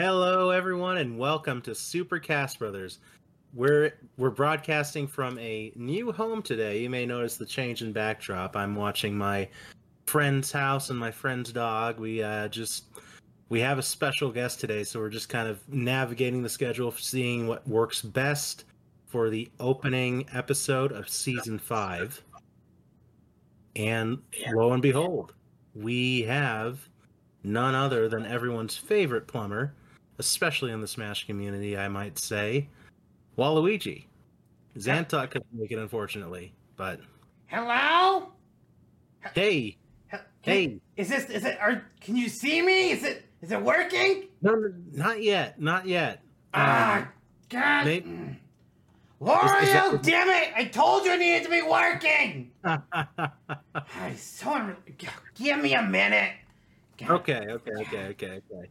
Hello, everyone, and welcome to Super Cast Brothers. We're we're broadcasting from a new home today. You may notice the change in backdrop. I'm watching my friend's house and my friend's dog. We uh, just we have a special guest today, so we're just kind of navigating the schedule, seeing what works best for the opening episode of season five. And lo and behold, we have none other than everyone's favorite plumber, especially in the Smash community, I might say, Waluigi. Zantok couldn't make it, unfortunately, but Hello? hey, Can- Hey. Is this is it are can you see me? Is it is it working? no, no, not yet, not yet. Ah, Um, God. may- Mm. Is- is that- damn it! I told you it needed to be working! I so unre- Give me a minute. God. okay, okay, okay, okay, okay.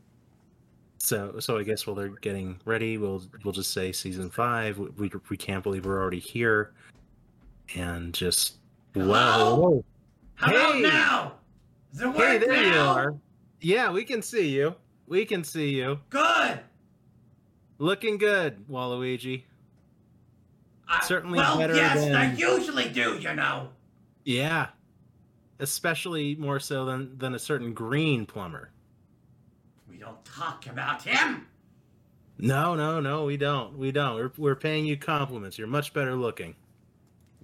So, so I guess while they're getting ready, we'll we'll just say season five. We we, can't believe we're already here, and just Hello? wow. About Hey. now? Hey, there you are. Yeah, we can see you. We can see you. Good. Looking good, Waluigi. I- Certainly well, better yes, than- I usually do, you know. Yeah. Especially more so than than a certain green plumber. Don't talk about him. No, no, no, we don't. We don't. We're we're paying you compliments. You're much better looking.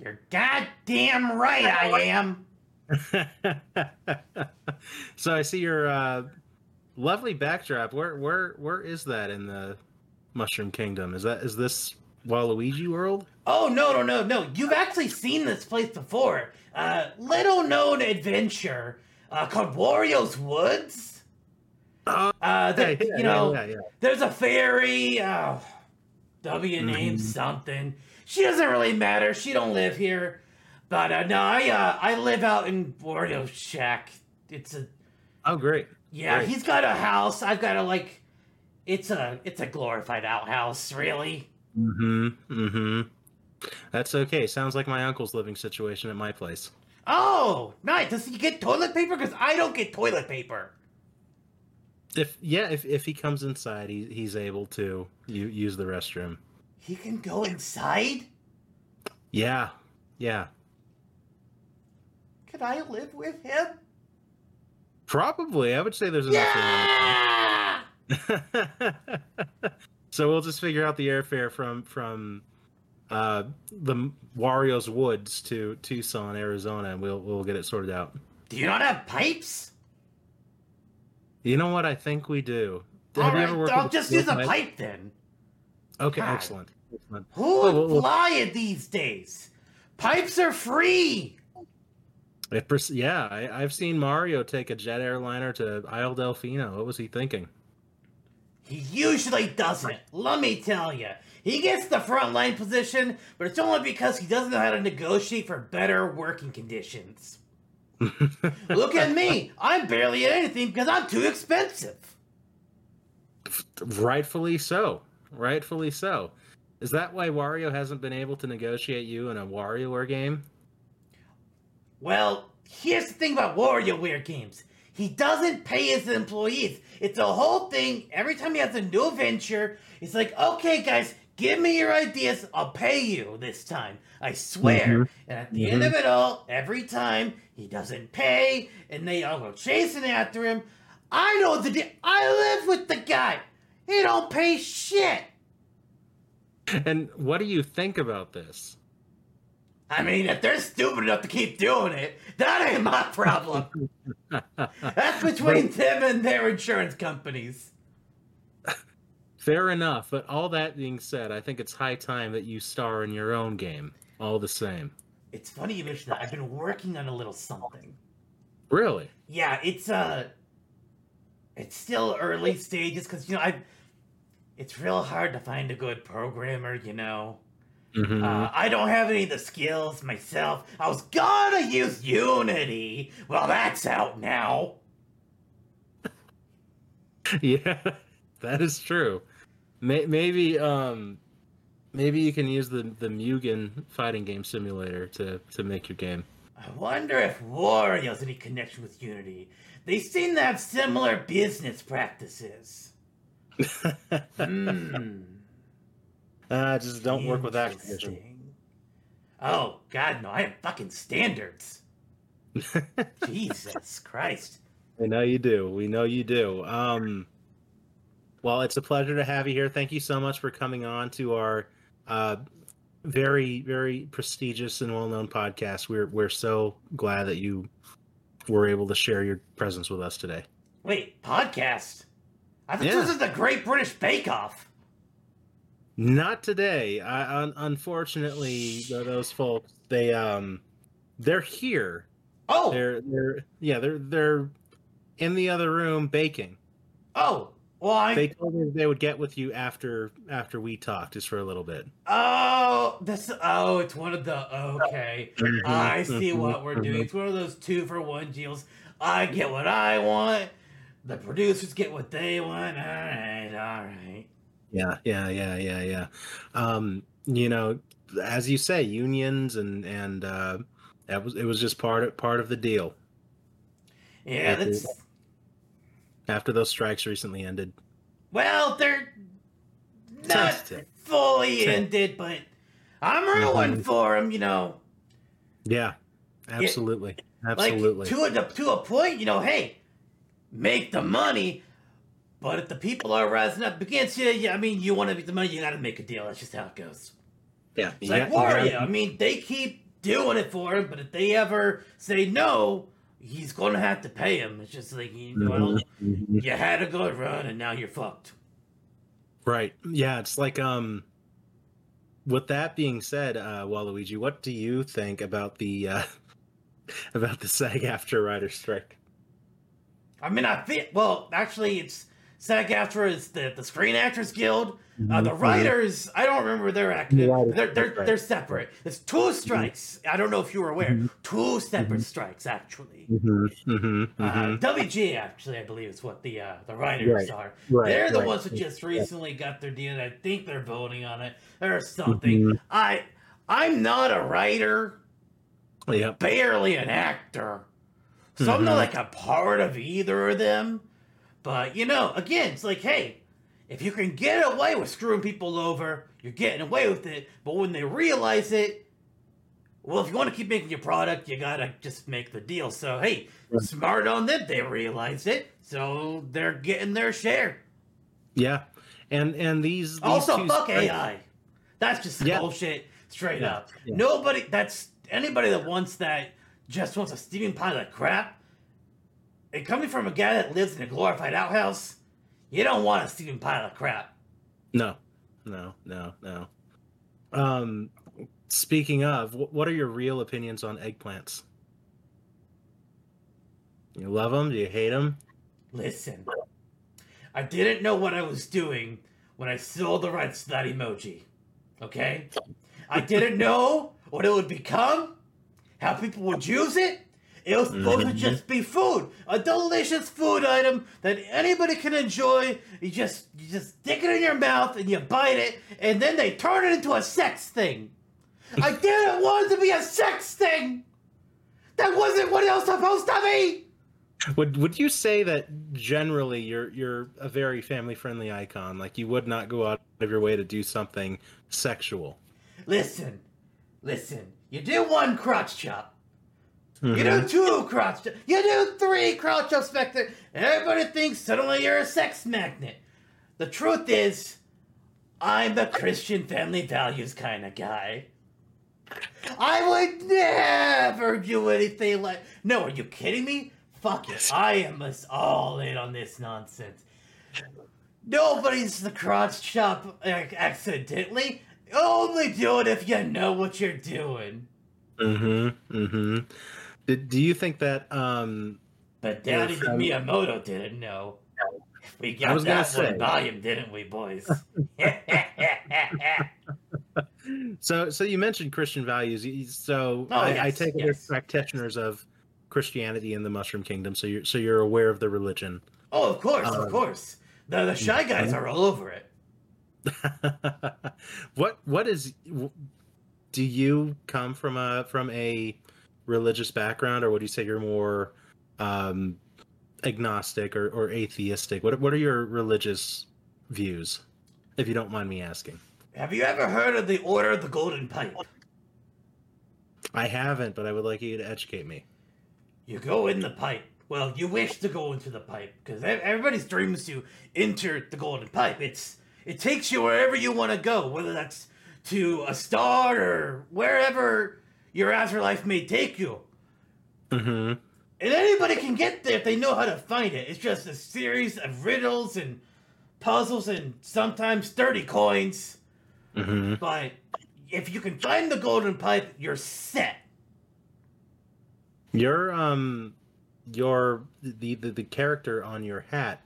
You're goddamn right I am. so I see your uh, lovely backdrop. Where where where is that in the Mushroom Kingdom? Is that is this Waluigi World? Oh no no no no! You've actually seen this place before. Uh, little known adventure uh, called Wario's Woods. Oh, Uh, yeah, you know, yeah, yeah, there's a fairy. Uh, W name Mhm. something. She doesn't really matter. She don't live here. But uh, no, I uh, I live out in Wario's shack. It's a Oh, great. yeah. Great. He's got a house. I've got a like. It's a it's a glorified outhouse, really. Mm-hmm. Mm-hmm. That's okay. Sounds like my uncle's living situation at my place. Oh, nice. Does he get toilet paper? Because I don't get toilet paper. If yeah, if if he comes inside, he he's able to use the restroom. He can go inside? Yeah, yeah. Could I live with him? Probably, I would say there's enough. Yeah! room. so we'll just figure out the airfare from from uh, the Wario's Woods to Tucson, Arizona, and we'll we'll get it sorted out. Do you not have pipes? You know what? I think we do. All Have you ever worked I'll just use a pipe? pipe then. Okay, God. excellent. excellent. Who would fly it these days? Pipes are free. Pers- yeah, I, I've seen Mario take a jet airliner to Isle Delfino. What was he thinking? He usually doesn't. Let me tell you. He gets the front line position, but it's only because he doesn't know how to negotiate for better working conditions. Look at me. I'm barely at anything because I'm too expensive. Rightfully so. Rightfully so. Is that why Wario hasn't been able to negotiate you in a WarioWare game? Well, here's the thing about WarioWare games. He doesn't pay his employees. It's a whole thing. Every time he has a new venture, it's like, okay, guys, give me your ideas. I'll pay you this time. I swear. Mhm. And at the end of it all, every time he doesn't pay and they all go chasing after him, I know the di- I live with the guy. He don't pay shit. And what do you think about this? I mean, if they're stupid enough to keep doing it, that ain't my problem. That's between them and their insurance companies. Fair enough, but all that being said, I think it's high time that you star in your own game. All the same. It's funny you mention that. I've been working on a little something. Really? Yeah, it's uh it's still early stages because you know I it's real hard to find a good programmer, you know. Mhm. Uh, I don't have any of the skills myself. I was gonna use Unity. Well, that's out now. yeah, that is true. May- maybe um, maybe you can use the the Mugen fighting game simulator to to make your game. I wonder if Wario has any connection with Unity. They seem to have similar business practices. Hmm. uh, just don't work with Activision. Oh God, no! I have fucking standards. Jesus Christ. I know you do. We know you do. Um, well, it's a pleasure to have you here. Thank you so much for coming on to our uh, very, very prestigious and well-known podcast. We're we're so glad that you were able to share your presence with us today. Wait, podcast? I thought Yeah. this is the Great British Bake Off. Not today. I, un- unfortunately, those folks they um they're here. Oh, They're they're yeah they're they're in the other room baking. oh. Well, I. They told me they would get with you after after we talked just for a little bit. Oh, this. Oh, it's one of the. Okay, I see what we're doing. It's one of those two for one deals. I get what I want. The producers get what they want. All right, all right. Yeah, yeah, yeah, yeah, yeah. Um, you know, as you say, unions and and uh, that was it was just part of part of the deal. Yeah, that's. After those strikes recently ended, Well, they're not Tentative. fully ended, but I'm rooting Mhm. for them. You know, yeah, absolutely, absolutely. like to a to a point. You know, hey, make the money. But if the people are rising up against you, yeah, I mean, you want to make the money, you got to make a deal. That's just how it goes. yeah, It's yeah, like Wario. yeah. I mean, they keep doing it for him, but if they ever say no, he's going to have to pay him. It's just like, you, well, Mhm, mhm. you had a good run, and now you're fucked. Right. Yeah, it's like um with that being said, uh Waluigi, what do you think about the uh about the SAG after writer strike? I mean, I think well. Actually, it's SAG-AFTRA is the the Screen Actors Guild. Uh, the writers, I don't remember their active. The They're they're, right. they're separate. It's two strikes. I don't know if you were aware. Mhm. Two separate Mhm. strikes, actually. Mhm, mhm, Uh. WG actually, I believe, is what the uh, the writers Right. are. Right, they're the right. ones who just recently got their deal. and I think they're voting on it or something. I I'm not a writer, Yep. barely an actor, so I'm not like a part of either of them. But you know, again, it's like, hey, if you can get away with screwing people over, you're getting away with it. But when they realize it, well, if you want to keep making your product, you gotta just make the deal. So hey, smart on them. They realize it, so they're getting their share. Yeah. And and these, these Also, fuck AI. That's just Yeah. bullshit, straight Yeah, up. yeah. Nobody. That's anybody that wants that just wants a steaming pile of crap. And coming from a guy that lives in a glorified outhouse, you don't want a steaming pile of crap. No. No, no, no. Um speaking of, what are your real opinions on eggplants? You love them? Do you hate them? Listen, I didn't know what I was doing when I sold the rights to that emoji. Okay? I didn't know what it would become, how people would use it. It was supposed to Mhm. just be food, a delicious food item that anybody can enjoy. You just you just stick it in your mouth and you bite it, and then they turn it into a sex thing. I didn't want it to be a sex thing. That wasn't what it was supposed to be. Would would you say that generally you're you're a very family friendly icon? Like you would not go out of your way to do something sexual. Listen, listen. You do one crotch chop. You Mhm. do two crotch chop. You do three crotch chop spectre. Everybody thinks suddenly you're a sex magnet. The truth is, I'm the Christian family values kind of guy. I would never do anything like. No, are you kidding me? Fuck it. I am just all in on this nonsense. Nobody's the crotch chop ac- accidentally. Only do it if you know what you're doing. Mm-hmm. Mm-hmm. Do, do you think that um But Daddy from- Miyamoto didn't know. We got was gonna that one say. volume, didn't we, boys? so so you mentioned Christian values. So Oh, I, I yes, take it you're practitioners of Christianity in the Mushroom Kingdom. So you're so you're aware of the religion. oh, of course, Um, of course. The the shy guys are all over it. what what is do you come from a from a religious background or would you say you're more um agnostic or, or atheistic what what are your religious views, if you don't mind me asking. Have you ever heard of the Order of the Golden Pipe? I haven't, but I would like you to educate me. You go in the pipe. Well, you wish to go into the pipe because everybody's dream is to enter the golden pipe. It's it takes you wherever you want to go, whether that's to a star or wherever your afterlife may take you. Mm-hmm. And anybody can get there if they know how to find it. It's just a series of riddles and puzzles and sometimes 30 coins. Mm-hmm. But if you can find the golden pipe, you're set. Your um your the, the the character on your hat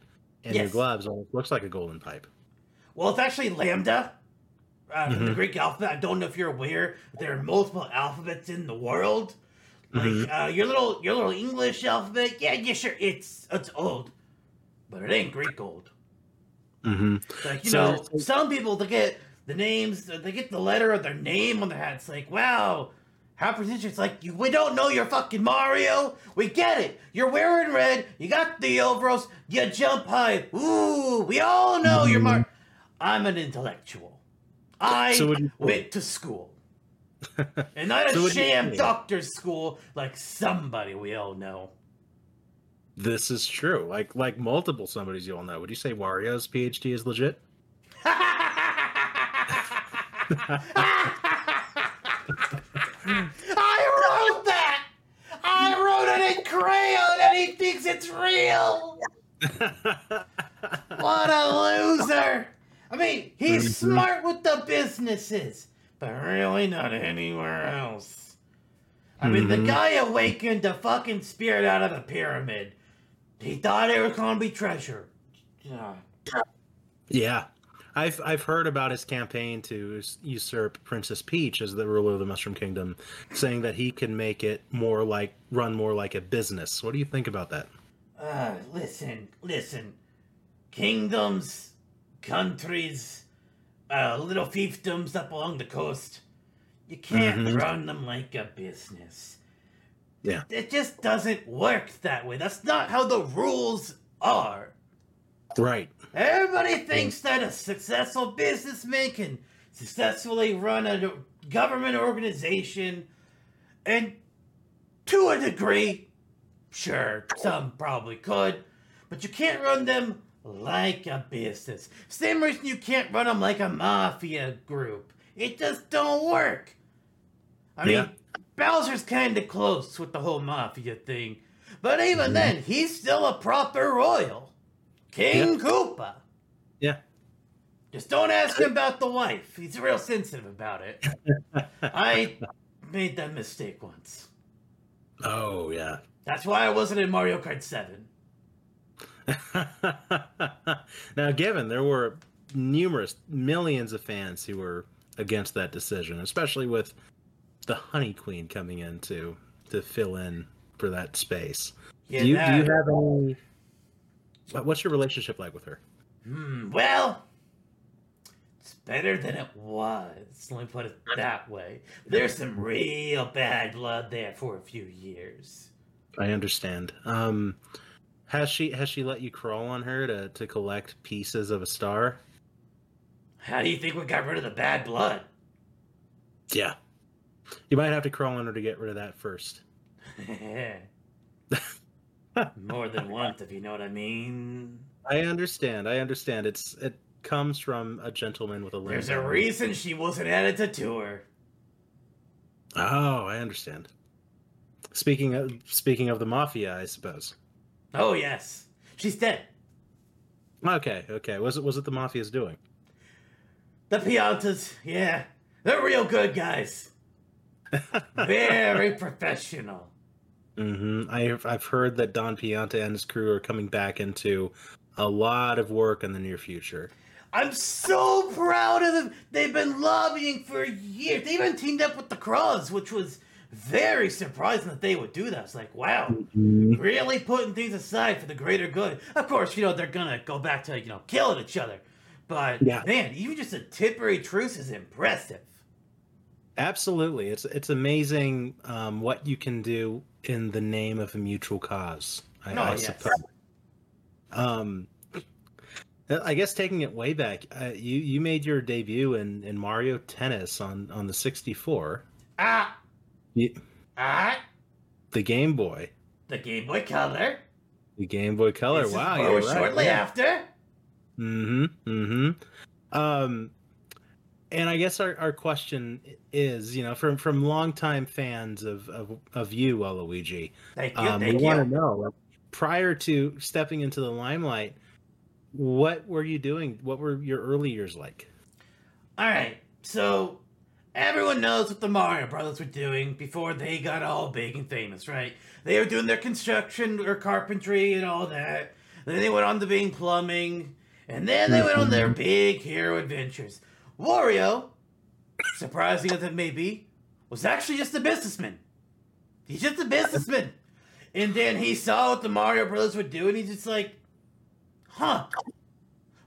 and your gloves almost looks like a golden pipe. Well, it's actually Lambda uh, from the. Greek alphabet. I don't know if you're aware, there are multiple alphabets in the world. Like Mhm. uh, your little your little English alphabet. Yeah, yeah, sure. It's it's old, but it ain't Greek old. Mm-hmm. Like you So- know, some people they get the names, they get the letter of their name on their hat. It's like, wow, how prestigious! It's like you, we don't know you're fucking Mario. We get it. You're wearing red. You got the overalls. You jump high. Ooh, we all know you're Mario. I'm an intellectual. I So went to school. And not a So you sham doctor's school like somebody we all know. This is true. Like like multiple somebody's you all know. Would you say Wario's PhD is legit? I wrote that! I wrote it in crayon and he thinks it's real! What a loser! I mean, he's Mhm. smart with the businesses, but really not anywhere else. I mean, the Mhm. guy awakened the fucking spirit out of the pyramid. He thought it was gonna be treasure. Yeah. yeah. I've I've heard about his campaign to usurp Princess Peach as the ruler of the Mushroom Kingdom, saying that he can make it more like run more like a business. What do you think about that? Uh, listen, listen. Kingdoms, countries, uh, little fiefdoms up along the coast. You can't Mhm. run them like a business. Yeah. It just doesn't work that way. That's not how the rules are. Right. Everybody thinks that a successful businessman can successfully run a government organization, and to a degree, sure, some probably could, but you can't run them like a business. Same reason you can't run them like a mafia group. It just don't work. I mean, Bowser's kind of close with the whole mafia thing, but even Mhm. then, he's still a proper royal. King Koopa. Yeah. Just don't ask him about the wife. He's real sensitive about it. I made that mistake once. Oh yeah. That's why I wasn't in Mario Kart 7. now, given there were numerous millions of fans who were against that decision, especially with the Honey Queen coming in to to fill in for that space. Yeah, do you that- do you have any? What's your relationship like with her? Hmm, well, it's better than it was. Let me put it that way. There's some real bad blood there for a few years. I understand. Um, has she has she let you crawl on her to to collect pieces of a star? How do you think we got rid of the bad blood? Yeah. You might have to crawl on her to get rid of that first. More than once, if you know what I mean. I understand. I understand. It's it comes from a gentleman with a limp. There's a reason she wasn't added to tour. Oh, I understand. Speaking of speaking of the mafia, I suppose. Oh yes, she's dead. Okay, okay. Was it was it the mafia's doing? The Piantas, yeah, they're real good guys. Very professional. Mm-hmm. I've I've heard that Don Pianta and his crew are coming back into a lot of work in the near future. I'm so proud of them. They've been lobbying for years. They even teamed up with the Crows, which was very surprising that they would do that. It's like, wow, really putting things aside for the greater good. Of course, you know, they're gonna go back to, you know, killing each other. But Yeah. man, even just a temporary truce is impressive. Absolutely, it's it's amazing um, what you can do in the name of a mutual cause. I, Oh, I yes. suppose. Um, I guess taking it way back, uh, you you made your debut in, in Mario Tennis on, on the 64. Ah, You, ah, the Game Boy. the Game Boy Color. The Game Boy Color. This wow, what you're right. shortly yeah. after. Mm-hmm. Mm-hmm. Um, and I guess our, our question is, you know, from from longtime fans of of, of you, Waluigi, Thank you, um, we want to know prior to stepping into the limelight, what were you doing? What were your early years like? All right, so everyone knows what the Mario Brothers were doing before they got all big and famous, right? They were doing their construction or carpentry and all that. Then they went on to being plumbing, and then they went on their mm-hmm. big hero adventures. Wario, surprising as it may be, was actually just a businessman. He's just a businessman. And then he saw what the Mario Brothers would do, And he's just like, huh.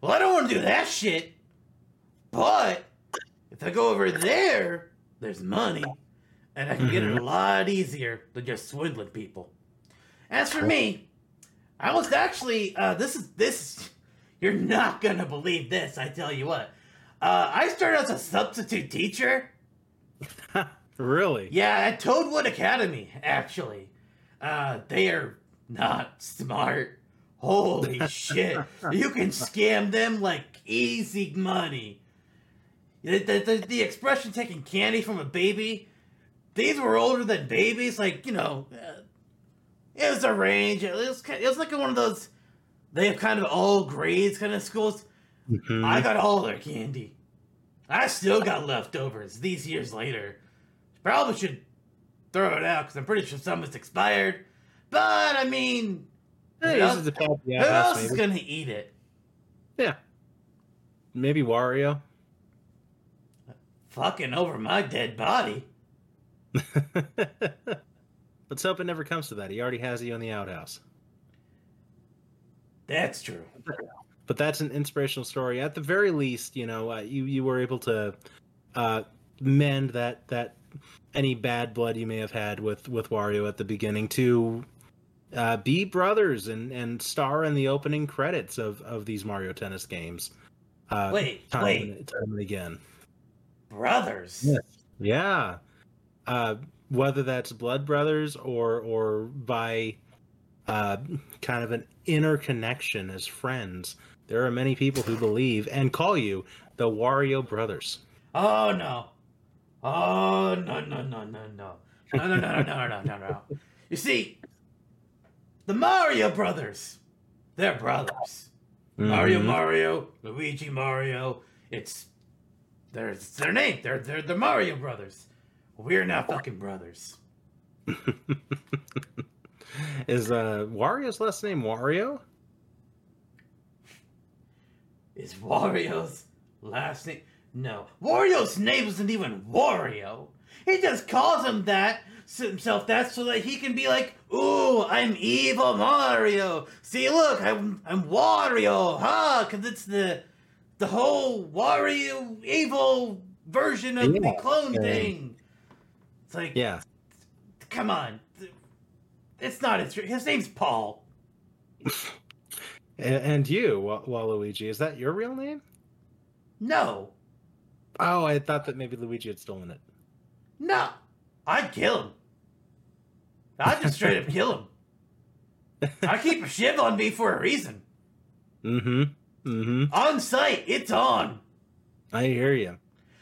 Well, I don't want to do that shit. But if I go over there, there's money. And I can get it a lot easier than just swindling people. As for me, I was actually uh, this is this you're not gonna believe this, I tell you what. Uh, I started as a substitute teacher. really? Yeah, at Toadwood Academy, actually. Uh, they are not smart. Holy shit. You can scam them like easy money. The, the, the, the expression taking candy from a baby, these were older than babies. Like, you know, uh, it was a range. It was, it was like one of those, they have kind of all grades kind of schools. Mhm. I got all their candy. I still got leftovers these years later. Probably should throw it out because I'm pretty sure some is expired. But I mean, Hey, who else, the who else is gonna eat it? yeah. Maybe Wario. Fucking over my dead body. Let's hope it never comes to that. He already has you in the outhouse. That's true. but that's an inspirational story. At the very least, you know, uh, you you were able to uh, mend that that any bad blood you may have had with with Wario at the beginning to uh, be brothers and and star in the opening credits of of these Mario Tennis games. Uh, Wait, time wait. and time and again. Brothers. Yeah. Yeah. Uh, whether that's blood brothers or or by uh, kind of an inner connection as friends, there are many people who believe and call you the Wario brothers. Oh no. Oh no no no no no. No no no no no no no no. You see, the Mario brothers, they're brothers. Mario Mhm. Mario, Luigi Mario. It's their it's their name. They're they're the Mario brothers. We're not fucking brothers. Is uh, Wario's last name Wario? Is Wario's last name? No. Wario's name isn't even Wario. He just calls him that himself that so that he can be like, "Ooh, I'm evil Mario. See, look, I'm I'm Wario, huh? Because it's the the whole Wario evil version of the clone yeah. thing." It's like, Yeah. come on, it's not his. His name's Paul. And you, Waluigi, is that your real name? No, Oh, I thought that maybe Luigi had stolen it. No, I'd kill him. I'd just straight up kill him. I keep a shiv on me for a reason. Mm-hmm. Mm-hmm. On site, it's on. I hear you.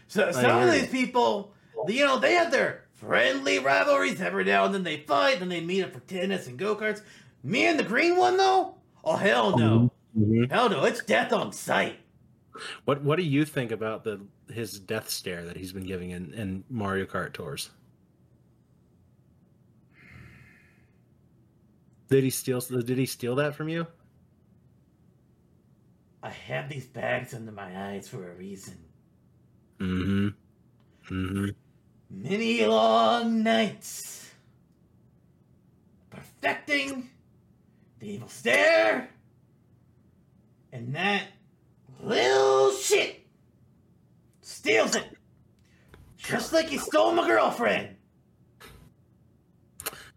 So some of hear these people, you know, they have their friendly rivalries. Every now and then they fight, then they meet up for tennis and go karts. Me and the green one, though? Oh hell no! Mhm. Hell no! It's death on sight. What What do you think about the his death stare that he's been giving in, in Mario Kart tours? Did he steal? Did he steal that from you? I have these bags under my eyes for a reason. Mm-hmm. Mm-hmm. Many long nights. Perfecting the evil stare. And that little shit steals it. Just like he stole my girlfriend.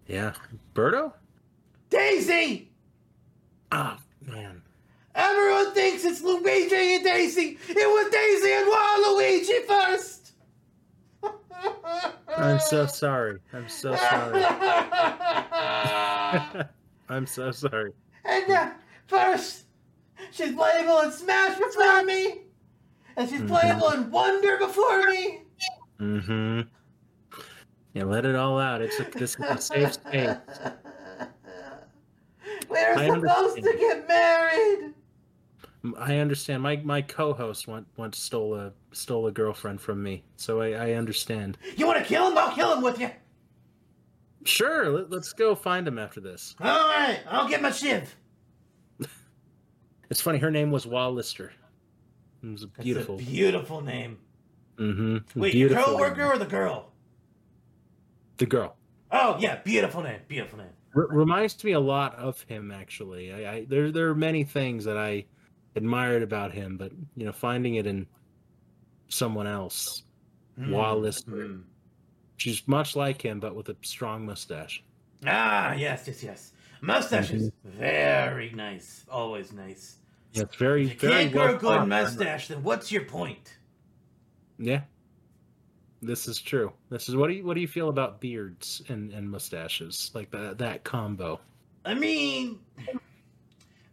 Yeah. Birdo? Daisy! Ah. Everyone thinks it's Luigi and Daisy. It was Daisy and Waluigi first. I'm so sorry. I'm so sorry. I'm so sorry. And uh, first, she's playable in Smash before me, and she's Mhm. playable in Wonder before me. Mm-hmm. Yeah, let it all out. It's a, this is a safe space. We're I supposed to get married. I understand. My my co-host once once stole a stole a girlfriend from me, so I, I understand. You want to kill him? I'll kill him with you. Sure, let, let's go find him after this. All right, I'll get my shiv. It's funny. Her name was Wallister. It was beautiful. a beautiful name. mm-hmm. Wait, beautiful. your coworker or the girl? The girl. Oh yeah, beautiful name. Beautiful name. R- reminds me a lot of him actually. I, I there there are many things that I admired about him, but you know, finding it in someone else. Mm, Wallace. mm. She's much like him, but with a strong mustache. Ah, yes, yes, yes. Mustaches, Mm-hmm. very nice. Always nice. Yeah, it's very If you very can't grow well a good mustache, then what's your point? Yeah, this is true. This is what do you what do you feel about beards and and mustaches like that that combo? I mean,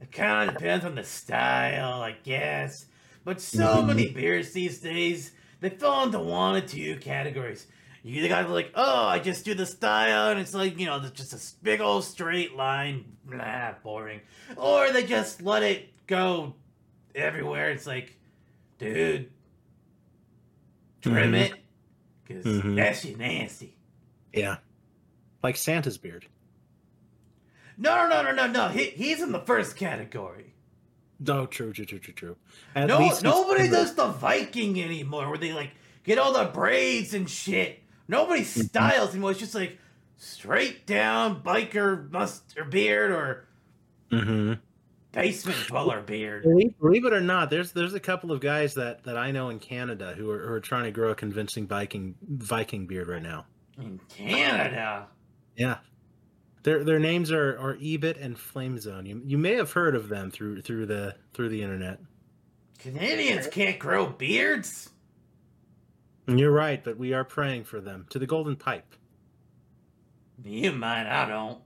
it kind of depends on the style, I guess. But so Mhm. many beards these days, they fall into one or two categories. You either got to like, oh, I just do the style, and it's like, you know, just a big old straight line, blah, boring. Or they just let it go everywhere. It's like, dude, trim Mhm. it, because Mhm. that's just nasty. Yeah, like Santa's beard. No, no, no, no, no, no. He, he's in the first category. No, true, true, true, true, true. At no, least nobody does the Viking anymore, where they like get all the braids and shit. Nobody Mm-hmm. styles anymore. It's just like straight down biker must or beard or mm-hmm. basement dweller beard. Believe, believe it or not, there's there's a couple of guys that that I know in Canada who are, who are trying to grow a convincing Viking Viking beard right now. In Canada, Yeah. Their their names are, are Ebit and Flamezone. You, you may have heard of them through through the through the internet. Canadians can't grow beards. You're right, but we are praying for them to the golden pipe. You might, I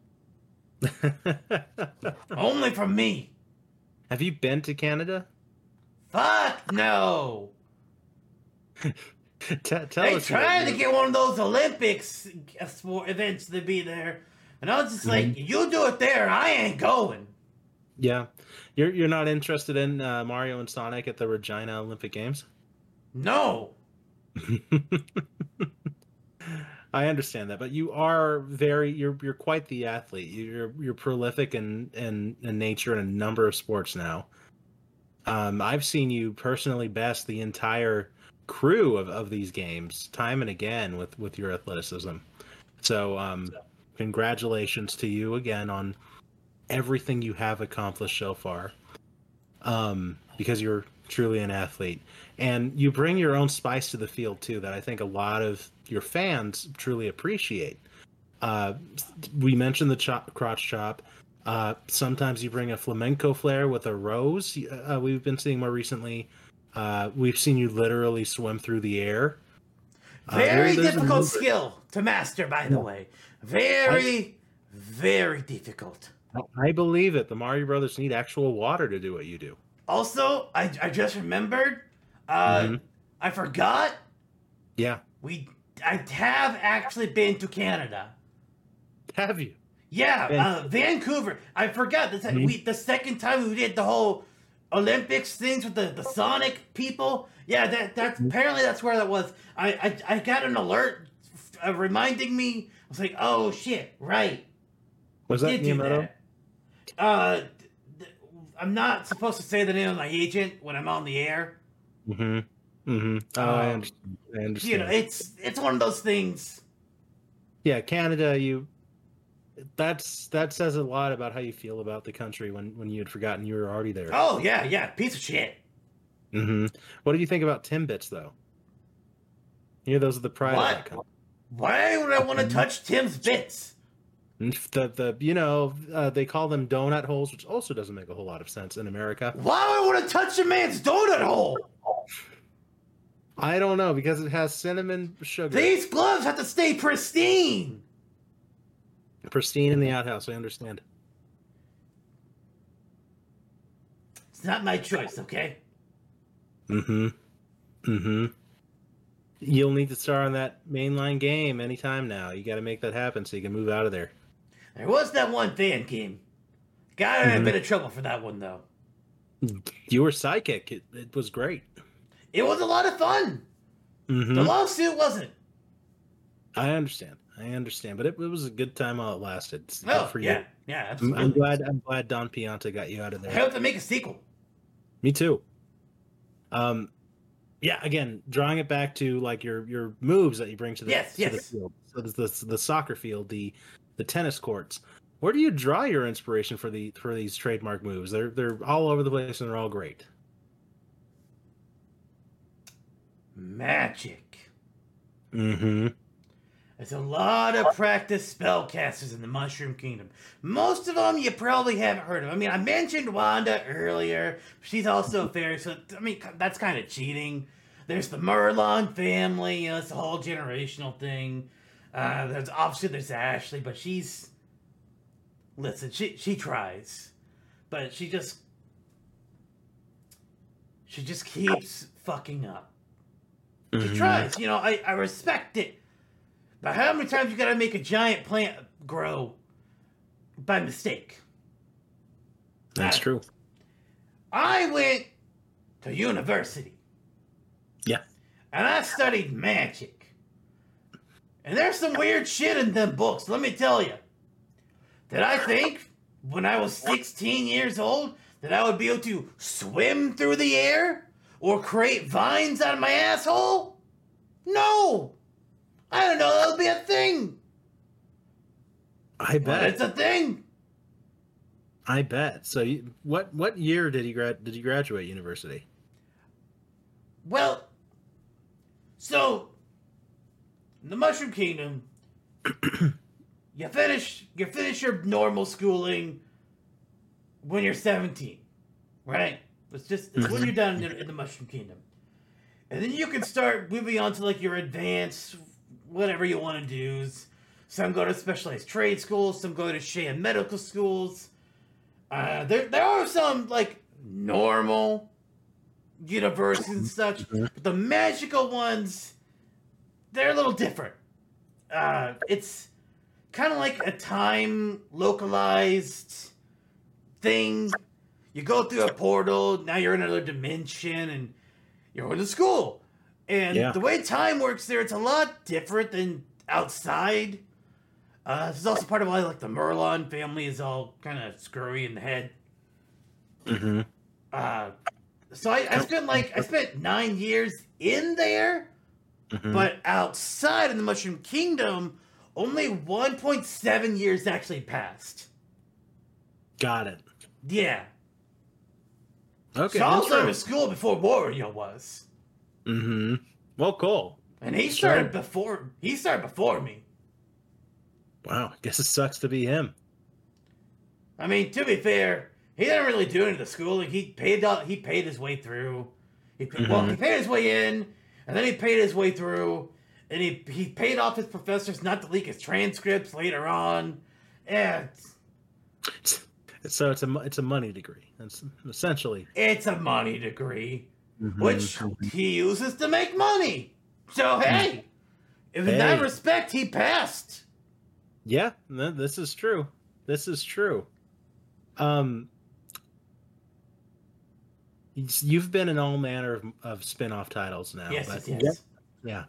don't. Only for me. have you been to Canada? Fuck no. T- tell They us. tried about to get one of those Olympics uh, sport events to be there, and I was just like, Mm-hmm. "You do it there, I ain't going." Yeah, you're you're not interested in uh, Mario and Sonic at the Regina Olympic Games. No, I understand that, but you are very you're you're quite the athlete. You're you're prolific in in, in nature in a number of sports now. Um, I've seen you personally best the entire crew of, of these games time and again with with your athleticism. So um, congratulations to you again on everything you have accomplished so far. Um, because you're truly an athlete. And you bring your own spice to the field too that i think a lot of your fans truly appreciate. Uh, we mentioned the chop, crotch chop. Uh, sometimes you bring a flamenco flair with a rose. Uh, we've been seeing more recently. Uh, we've seen you literally swim through the air. Uh, very difficult skill to master. By the way, very, very difficult. i believe it the mario brothers need actual water to do what you do Also, I, I just remembered. Uh, Mhm. I forgot yeah we. I have actually been to Canada. have you Yeah, uh, Vancouver. I forgot the, Mhm. we, the second time we did the whole Olympics things with the, the Sonic people. Yeah, that that's Mhm. apparently that's where that was. I I, I got an alert uh, reminding me. I was like, oh shit, right. was that Miyamoto? that. Uh, I'm not supposed to say the name of my agent when I'm on the air. Mm-hmm. Mm-hmm. Oh, I Um, understand. I understand. You know, it's it's one of those things. yeah, Canada. You. That's that says a lot about how you feel about the country when when you had forgotten you were already there. Oh yeah, yeah, piece of shit. Mm-hmm. What do you think about Timbits though? You know, those are the pride of What? Why would I want to touch Tim's bits? The the you know uh, they call them donut holes, which also doesn't make a whole lot of sense in America. Why would I want to touch a man's donut hole? I don't know because it has cinnamon sugar. These gloves have to stay pristine. Pristine in the outhouse. I understand. It's not my choice, okay? Mm-hmm. Mm-hmm. You'll need to start on that mainline game anytime now. You got to make that happen so you can move out of there. There was that one fan game. Got in a Mhm. bit of trouble for that one though. You were psychic. It, it was great. It was a lot of fun. Mm-hmm. The lawsuit wasn't. I understand. I understand, but it, it was a good time while it lasted. It's Oh, for yeah, you. yeah, I'm, absolutely. I'm glad. I'm glad Don Pianta got you out of there. I hope to make a sequel. Me too. Um, yeah. Again, drawing it back to like your your moves that you bring to the, Yes, to the field. So the, the the soccer field, the the tennis courts. Where do you draw your inspiration for the for these trademark moves? They're they're all over the place and they're all great. Magic. Mm-hmm. There's a lot of practice spellcasters in the Mushroom Kingdom. Most of them you probably haven't heard of. I mean, I mentioned Wanda earlier. She's also a fairy, so I mean that's kind of cheating. There's the Merlon family. You know, it's a whole generational thing. Uh, there's obviously there's Ashley, but she's listen. She she tries, but she just she just keeps fucking up. She Mm-hmm. tries. You know, I, I respect it. But how many times you gotta make a giant plant grow by mistake? That's true. I went to university. Yeah. And I studied magic. And there's some weird shit in them books, let me tell you. Did I think when I was 16 years old that I would be able to swim through the air or create vines out of my asshole? No! I don't know that would be a thing. I bet. it's a thing. I bet. So, you, what what year did he grad did you graduate university? Well, so in the Mushroom Kingdom, you finish you finish your normal schooling when you're 17, right? It's just it's when mm-hmm. you're done in, in the Mushroom Kingdom, and then you can start moving on to like your advanced whatever you want to do. Some go to specialized trade schools, some go to Shea medical schools. Uh, there there are some like normal universities and such, Mhm. but the magical ones, they're a little different. Uh, it's kind of like a time localized thing. You go through a portal, now you're in another dimension, and you're going to school. And Yeah. the way time works there, it's a lot different than outside. Uh, this is also part of why like the Merlon family is all kind of screwy in the head. Mm-hmm. Uh, so I, I spent like I spent nine years in there, Mm-hmm. but outside in the Mushroom Kingdom, only 1.7 years actually passed. Got it. Yeah. Okay. so I was out of school before Wario was. Mm-hmm. Well, cool. And he started before he started before me. Wow. I guess it sucks to be him. I mean, to be fair, he didn't really do any of the schooling. He paid out, he paid his way through. He paid, well, he Mhm. paid his way in, and then he paid his way through, and he he paid off his professors not to leak his transcripts later on. Yeah, it's, So it's a it's a money degree. That's essentially. it's a money degree, Mhm. which he uses to make money. So hey, in that respect, he passed. Yeah, this is true. This is true. Um, you've been in all manner of, of spin-off titles now. yes, but yes, yeah.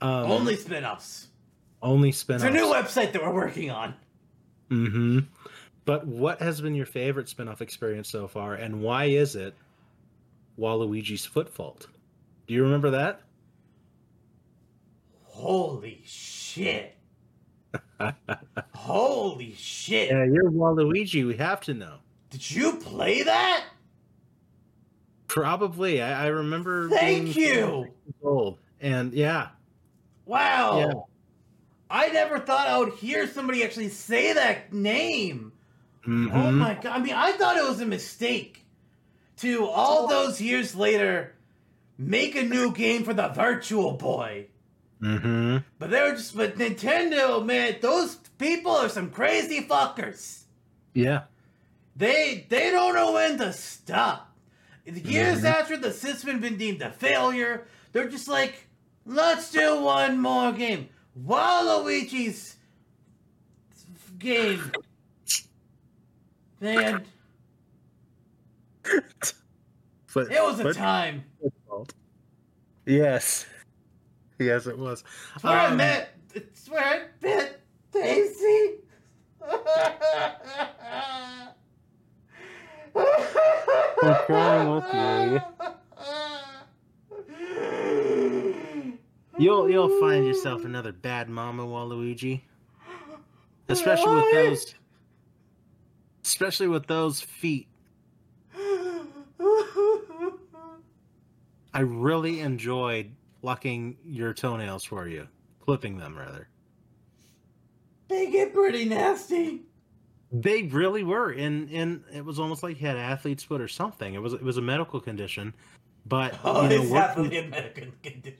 Um, Only spin-offs. only It's spin-offs. a new website that we're working on. Mm-hmm. But what has been your favorite spin-off experience so far, and why is it Waluigi's Foot Fault? Do you remember that? Holy shit. Holy shit. Yeah, you're Waluigi. We have to know. Did you play that? Probably. I, I remember. Thank being you. Old, and yeah, Wow. Yeah. I never thought I would hear somebody actually say that name. Oh Mhm. my god! I mean, I thought it was a mistake to all those years later make a new game for the Virtual Boy. Mhm. But they were just, but Nintendo, man, those people are some crazy fuckers. Yeah. They they don't know when to stop. Years Mhm. after the system had been deemed a failure, they're just like, let's do one more game. Waluigi's game. Man, But it was a but- time. Yes. Yes, it was. It's where I Um, met. It's where I met Daisy. What's wrong with You'll you'll find yourself another bad mama, Waluigi. Especially with those especially with those feet. I really enjoyed plucking your toenails for you. Clipping them rather. they get pretty nasty. They really were, and and it was almost like he had athlete's foot or something. It was it was a medical condition, but Oh, you know, it's working, definitely a medical condition.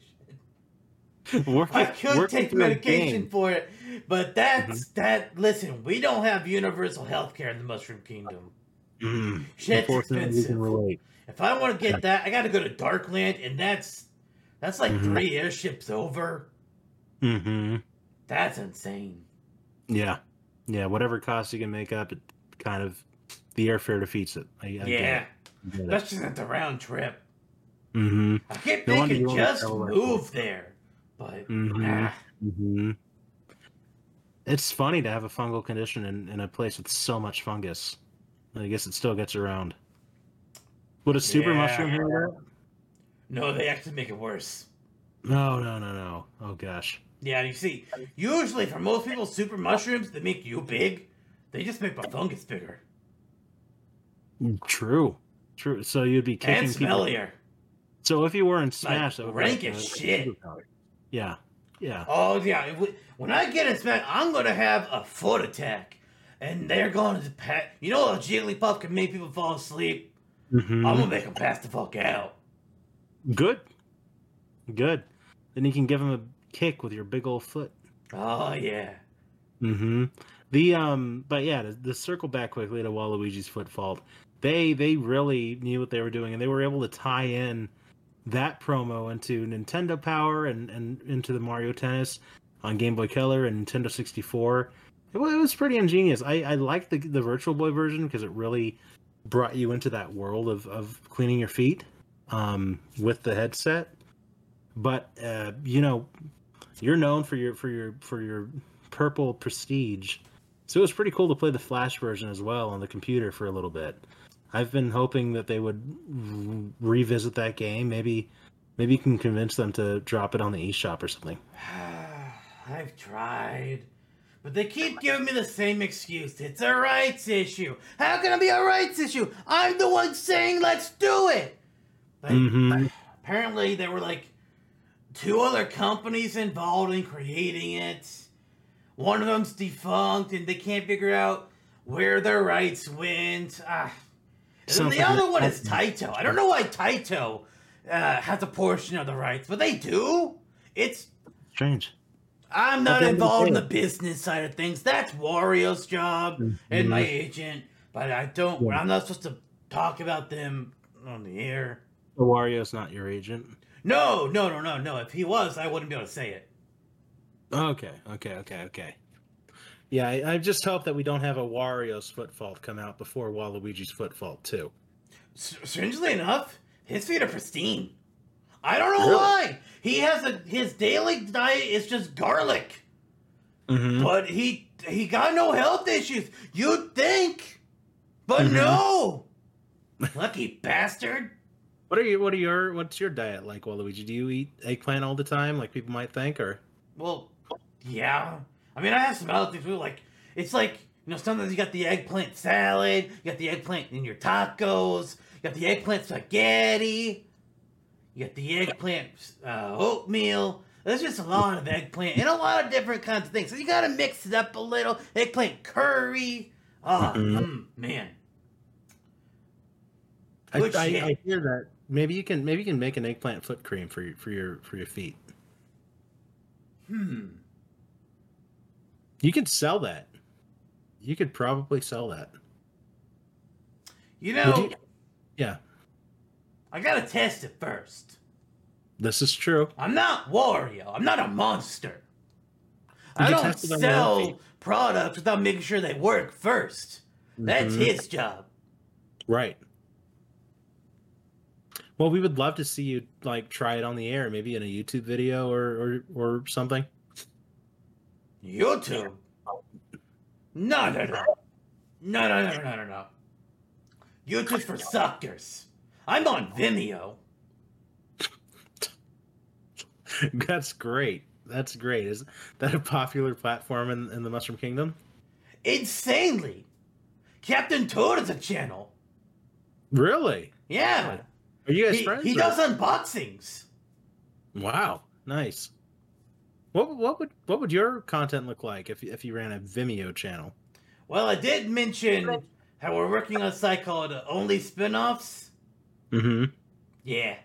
working, I could take medication Mm-hmm. for it, but that's that. Listen, we don't have universal health care in the Mushroom Kingdom. Mm, Shit's expensive. can relate. If I want to get that, I got to go to Darkland, and that's that's like Mhm. three airships over. hmm That's insane. Yeah, yeah. Whatever cost you can make up, it kind of the airfare defeats it. I, I yeah, it. that's just at the round trip. Mm-hmm. I keep No wonder thinking you just move there, but Mhm. ah, Mm-hmm. It's funny to have a fungal condition in, in a place with so much fungus. I guess it still gets around. Would a super Yeah. mushroom hear that? no, they actually make it worse. No, no, no, no. Oh gosh. Yeah, you see, usually for most people, super mushrooms that make you big, they just make the fungus bigger True. True. So you'd be kicking and people. smellier. So if you were in Smash, that would be rank like as shit. superpower. Yeah. Yeah. Oh yeah, when I get in Smash, I'm gonna have a foot attack, and they're going to pat. You know, a Jigglypuff can make people fall asleep. Mhm. I'm gonna make him pass the fuck out. Good. Good. Then you can give him a kick with your big old foot. Oh yeah. Mm-hmm. The um, but yeah, to, to circle back quickly to Waluigi's foot fault, they they really knew what they were doing, and they were able to tie in that promo into Nintendo Power and and into the Mario Tennis on Game Boy Color and Nintendo 64. It, it was pretty ingenious. I I liked the the Virtual Boy version because it really brought you into that world of of cleaning your feet um with the headset. But uh, you know, you're known for your for your for your purple prestige. So it was pretty cool to play the Flash version as well on the computer for a little bit. I've been hoping that they would r- revisit that game. Maybe, maybe you can convince them to drop it on the eShop or something. I've tried. But they keep giving me the same excuse. It's a rights issue. How can it be a rights issue? I'm the one saying let's do it. Like, Mhm. Apparently, there were like two other companies involved in creating it. One of them's defunct, and they can't figure out where their rights went. Ah. And then the other one is Taito. I don't know why Taito uh, has a portion of the rights, but they do. It's Strange. I'm not the end of the involved in the business side of things. That's Wario's job mm-hmm. and my agent, but I don't. Yeah. I'm not supposed to talk about them on the air. The Wario's not your agent. No, no, no, no, no. If he was, I wouldn't be able to say it. Okay, okay, okay, okay. Yeah, I, I just hope that we don't have a Wario's footfall come out before Waluigi's foot fault too. S- strangely enough, his feet are pristine. I don't know Really? why. He has a his daily diet is just garlic, Mm-hmm. but he he got no health issues. You'd think, but Mhm. no. Lucky bastard. What are you? What are your? What's your diet like, Waluigi? Do you eat eggplant all the time, like people might think, or? Well, yeah. I mean, I have some other things too. Like, it's like you know, sometimes you got the eggplant salad, you got the eggplant in your tacos, you got the eggplant spaghetti, you got the eggplant uh, oatmeal. There's just a lot of eggplant and a lot of different kinds of things. So you gotta mix it up a little. Eggplant curry. Oh, mm, man. I, Good I, shit. I hear that. Maybe you can maybe you can make an eggplant foot cream for your for your for your feet. Hmm. You could sell that. You could probably sell that. You know, you- Yeah, I gotta test it first. this is true. I'm not Wario. I'm not a monster. I don't test it on your own sell products without making sure they work 1st That's Mhm. his job. Right. Well, we would love to see you like try it on the air, maybe in a YouTube video or or, or something. YouTube. No, no, no. No, no, no, no, no, no. YouTube's for suckers. I'm on Vimeo. That's great. That's great. Is that a popular platform in, in the Mushroom Kingdom? Insanely. Captain Toad is a channel. Really? Yeah. Are you guys He, friends? he or- does unboxings. Wow, nice. What what would what would your content look like if if you ran a Vimeo channel? Well, I did mention how we're working on a site called uh, Only Spinoffs. Mm-hmm. Yeah.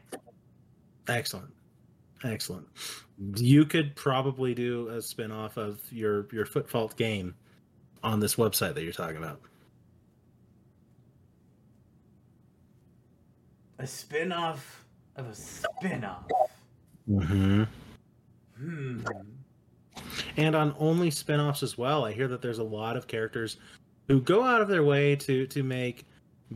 Excellent, excellent. You could probably do a spin-off of your your Foot Fault game on this website that you're talking about. A spin-off of a spin-off. Mm-hmm. Hmm. And on only spin-offs as well, I hear that there's a lot of characters who go out of their way to to make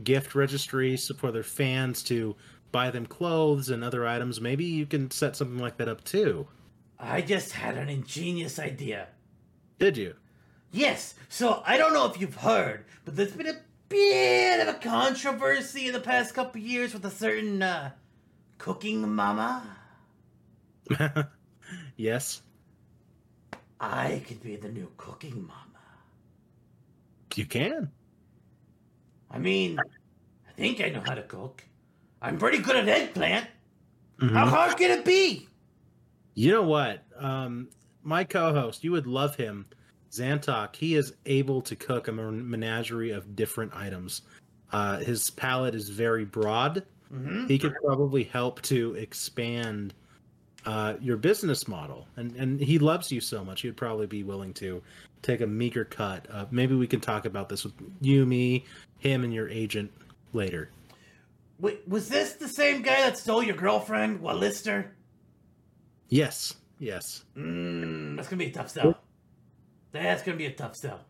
gift registries for their fans to buy them clothes and other items. Maybe you can set something like that up too. I just had an ingenious idea. Did you? Yes, so I don't know if you've heard, but there's been a bit of a controversy in the past couple years with a certain uh, cooking mama. yes. I could be the new cooking mama. You can. I mean, I think I know how to cook. I'm pretty good at eggplant. How Mhm. hard can it be? You know what? Um, my co-host, you would love him, Zantok. He is able to cook a menagerie of different items. Uh, his palate is very broad. hmm He could probably help to expand uh, your business model, and and he loves you so much. He'd probably be willing to take a meager cut. Uh, maybe we can talk about this with you, me, him, and your agent later. Wait, was this the same guy that stole your girlfriend, Wallister? Yes, yes. Mmm, that's gonna be a tough sell. That's gonna be a tough sell.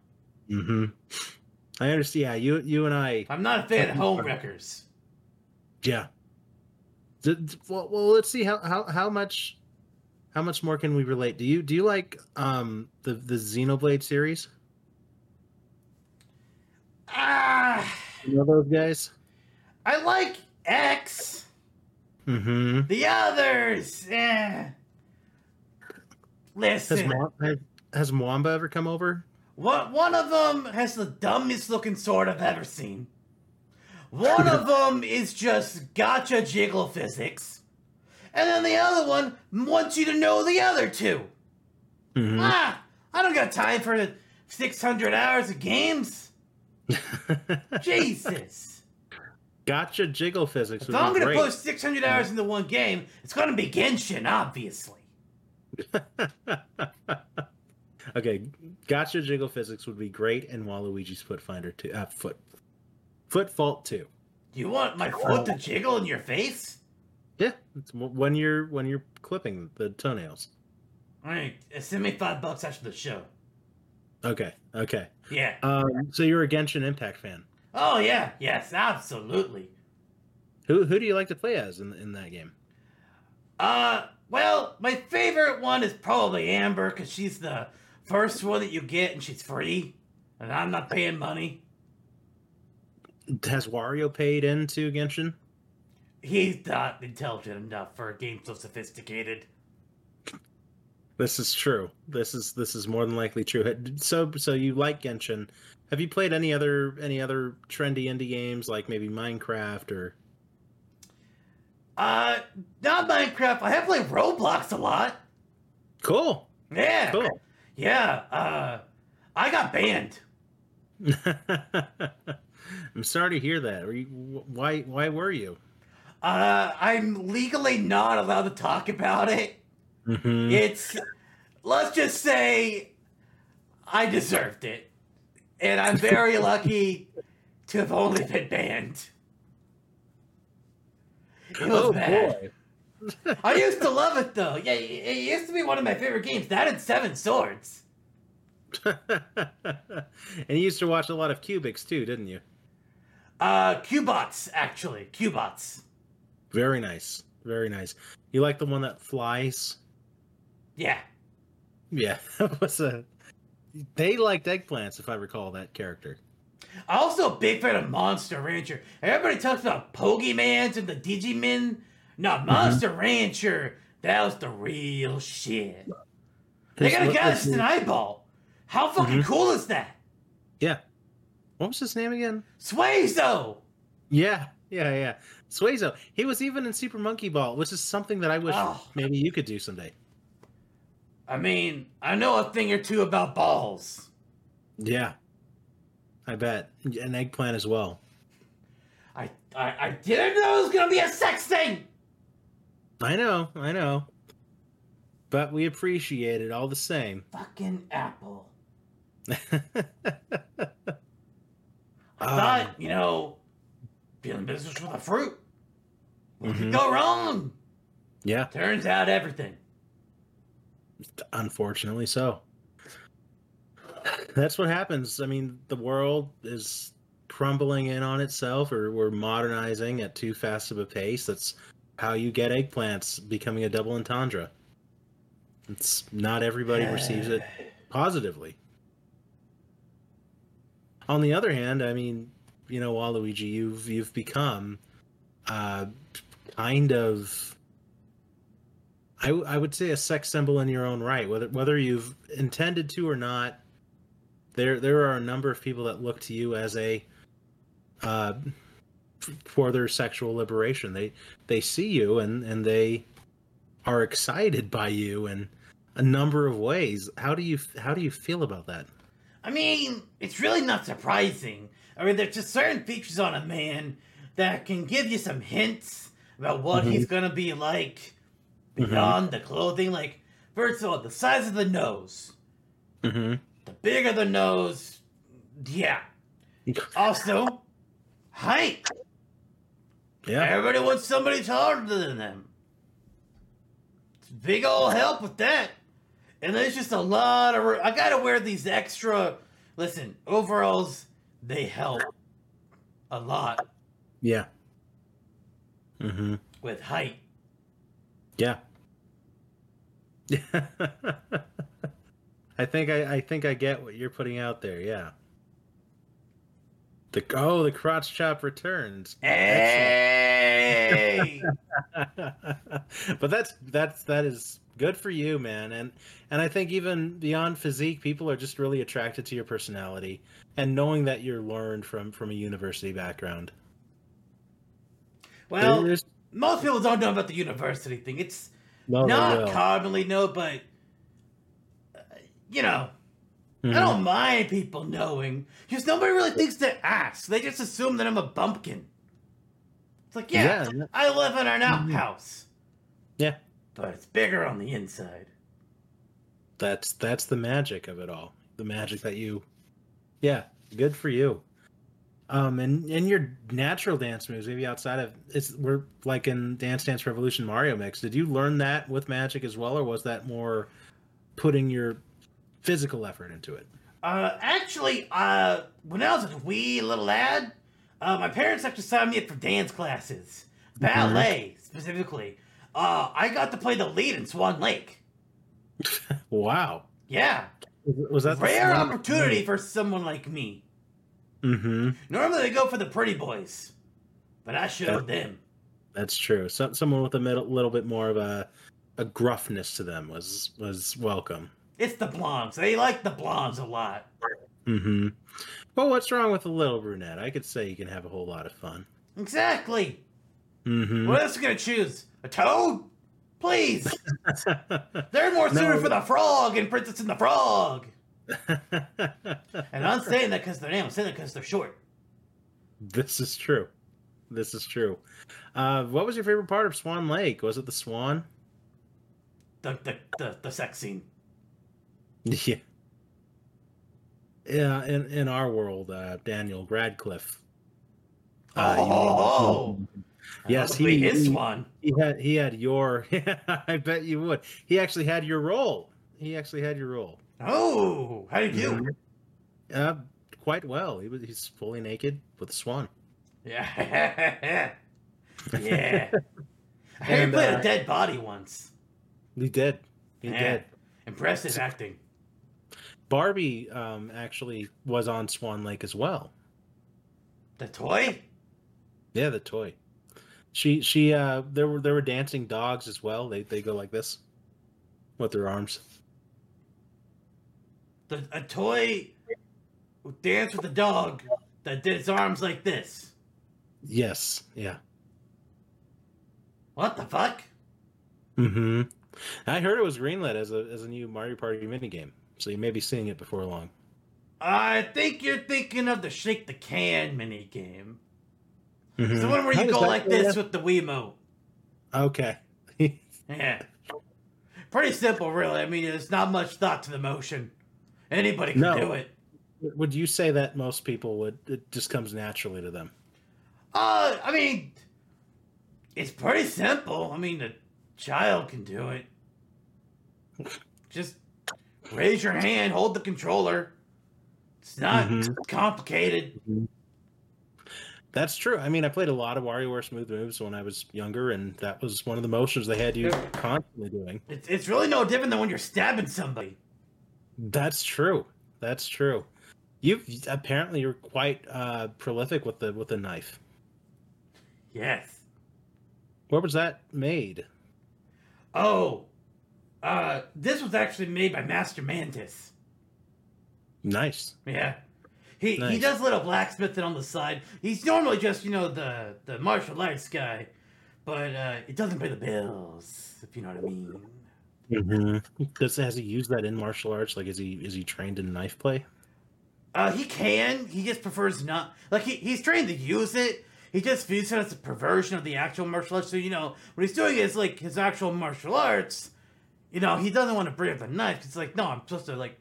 Mm-hmm. I understand. Yeah, you you and I. I'm not a fan of home wreckers. Yeah. Well, well, let's see how, how how much how much more can we relate? Do you do you like um the the Xenoblade series? Ah, You know those guys? I like X. Mm-hmm. The others, eh. Listen, has, has Mwamba ever come over? one, one of them has the dumbest looking sword I've ever seen. One of them is just gotcha jiggle physics. And then the other one wants you to know the other two. Mhm. Ah, I don't got time for 600 hours of games. Jesus. gotcha jiggle physics If I'm gonna great. put 600 hours into one game, it's gonna be Genshin, obviously. okay, gotcha jiggle physics would be great in Waluigi's Foot Finder two. Uh, foot Foot Fault two. You want my foot to jiggle in your face? Yeah, it's when you're when you're clipping the toenails. Alright, send me five bucks after the show. Okay, okay. Yeah. Um, so you're a Genshin Impact fan. Oh, yeah, yes, absolutely. Who who do you like to play as in in that game? Uh, well, my favorite one is probably Amber, because she's the first one that you get and she's free. And I'm not paying money. Has Wario paid into Genshin? He's not intelligent enough for a game so sophisticated. This is true. This is this is more than likely true. So so you like Genshin? Have you played any other any other trendy indie games like maybe Minecraft or? Uh, not Minecraft. I have played Roblox a lot. Cool. Yeah. Cool. Yeah. Uh, I got banned. I'm sorry to hear that. You, why? Why were you? Uh, I'm legally not allowed to talk about it. Mhm. It's, let's just say, I deserved it. And I'm very lucky to have only been banned. It was oh bad. boy. I used to love it though. Yeah, it used to be one of my favorite games. That and Seven Swords. and you used to watch a lot of Cubix too, didn't you? Uh, Qbots, actually. Qbots. Very nice. Very nice. You like the one that flies? Yeah. Yeah, that was a. They liked eggplants, if I recall that character. I also a big fan of Monster Rancher. Everybody talks about Pokemans and the Digimin. No, Monster Rancher, that was the real shit. They got a guy that's an eyeball. How fucking Mhm. cool is that? Yeah. What was his name again? Suezo! Yeah, yeah, yeah. Suezo. He was even in Super Monkey Ball, which is something that I wish Oh. maybe you could do someday. I mean, I know a thing or two about balls. Yeah. I bet. An eggplant as well. I, I, I didn't know it was gonna be a sex thing! I know, I know. But we appreciate it all the same. Fucking Apple. I I Um, thought, you know, doing business with a fruit. What Mhm. could go wrong? Yeah, Turns out everything. Unfortunately so. That's what happens. I mean, the world is crumbling in on itself, or we're modernizing at too fast of a pace. That's how you get eggplants becoming a double entendre. It's not everybody receives it positively. On the other hand, I mean, you know, Waluigi, you've you've become uh, kind of, I, I would say, a sex symbol in your own right. Whether whether you've intended to or not, there there are a number of people that look to you as a uh, for their sexual liberation. They they see you and and they are excited by you in a number of ways. How do you how do you feel about that? I mean, it's really not surprising. I mean, there's just certain features on a man that can give you some hints about what Mhm. he's gonna be like Mhm. beyond the clothing. Like, first of all, the size of the nose. Mm-hmm. The bigger the nose, yeah. Also, height. Yeah. Everybody wants somebody taller than them. It's big old help with that. And there's just a lot of. I gotta wear these extra. Listen, overalls, they help a lot Yeah. Mm-hmm. with height. Yeah. I think I, I think I get what you're putting out there. Yeah. The oh the crotch chop returns. Hey! but that's that's that is good for you, man. And and I think even beyond physique, people are just really attracted to your personality and knowing that you're learned from from a university background. well, There's- most people don't know about the university thing. It's they not commonly known, but uh, you know, Mhm. I don't mind people knowing because nobody really thinks to ask. They just assume that I'm a bumpkin. It's like, yeah, Yeah. I live in an outhouse, Yeah. but it's bigger on the inside. that's that's the magic of it all the magic that you yeah good for you um and and your natural dance moves maybe outside of it's we're like in dance dance revolution mario mix. Did you learn that with magic as well or was that more putting your physical effort into it? Uh, actually, uh, when I was a wee little lad, uh, my parents actually signed me up for dance classes, ballet specifically. Uh, I got to play the lead in Swan Lake. wow. Yeah, was that rare opportunity for someone like me. Mm-hmm Normally they go for the pretty boys, but I showed them. that's true so, someone with a middle, little bit more of a a gruffness to them was was welcome It's the blondes. They like the blondes a lot. Mm-hmm. Well, what's wrong with a little brunette? I could say you can have a whole lot of fun. Exactly. Mm-hmm. What else are you gonna choose? A toad? Please. They're more suited No. for the frog and Princess and the Frog. And I'm saying that because they're name. I'm saying that because they're short. this is true. This is true. Uh, what was your favorite part of Swan Lake? Was it the swan? The the the, the sex scene. Yeah. Yeah, in, in our world, uh, Daniel Radcliffe. Uh, you- Oh, Yes, he- his one. he had he had your I bet you would. He actually had your role. He actually had your role. Oh, how do you do? Uh, quite well. He was he's fully naked with a swan. Yeah, yeah. I heard he And, played uh, a dead body once. He did. He Yeah. did. Impressive acting. Barbie um actually was on Swan Lake as well. The toy? Yeah, the toy. She she uh there were there were dancing dogs as well. They they go like this with their arms. The a toy who danced with a dog that did its arms like this. Yes. Yeah. What the fuck? Mm-hmm. I heard it was greenlit as a as a new Mario Party minigame. So you may be seeing it before long. I think you're thinking of the shake the can mini game. Mhm. The one where you does go like this with the Wiimote. Okay. Yeah. Pretty simple, really. I mean, there's not much thought to the motion. Anybody can No. do it. Would you say that most people would it just comes naturally to them? Uh, I mean, it's pretty simple. I mean, a child can do it. Just raise your hand, hold the controller. It's not Mhm. complicated. That's true. I mean, I played a lot of WarioWare Smooth Moves when I was younger, and that was one of the motions they had you constantly doing. It's, it's really no different than when you're stabbing somebody. That's true. That's true. You apparently you're quite uh, prolific with the with the knife. Yes. Where was that made? Oh, uh, this was actually made by Master Mantis. Nice. Yeah. He he does a little blacksmithing on the side. He's normally just, you know, the the martial arts guy, but uh it doesn't pay the bills, if you know what I mean. Mm-hmm. Does has he used that in martial arts? Like, is he is he trained in knife play? Uh he can, he just prefers not like he, he's trained to use it. He just views it as a perversion of the actual martial arts. So, you know, what he's doing is like his actual martial arts, you know, he doesn't want to bring up the knife. It's like, no, I'm supposed to like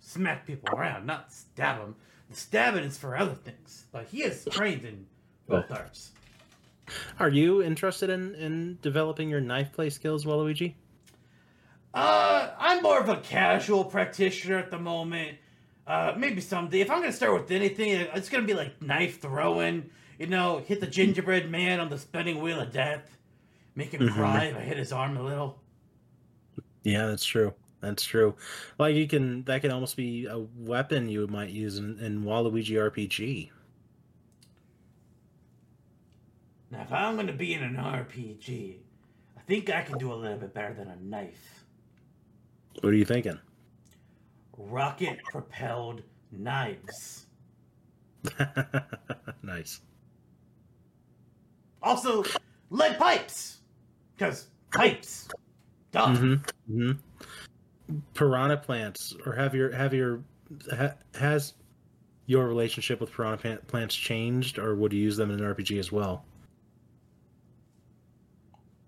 smack people around, not stab them. The stabbing is for other things. But he is trained in both arts. Are you interested in in developing your knife play skills, Waluigi? Uh, I'm more of a casual practitioner at the moment. Uh, maybe someday. If I'm gonna start with anything, it's gonna be like knife throwing. You know, hit the gingerbread man on the spinning wheel of death, make him Mhm. cry if I hit his arm a little. Yeah, that's true. That's true. Like you can that can almost be a weapon you might use in, in Waluigi RPG. Now, if I'm gonna be in an RPG, I think I can do a little bit better than a knife. What are you thinking? Rocket propelled knives. nice. Also, lead pipes, because pipes. Duh. hmm hmm Piranha plants, or have your have your ha, has your relationship with piranha plants changed, or would you use them in an RPG as well?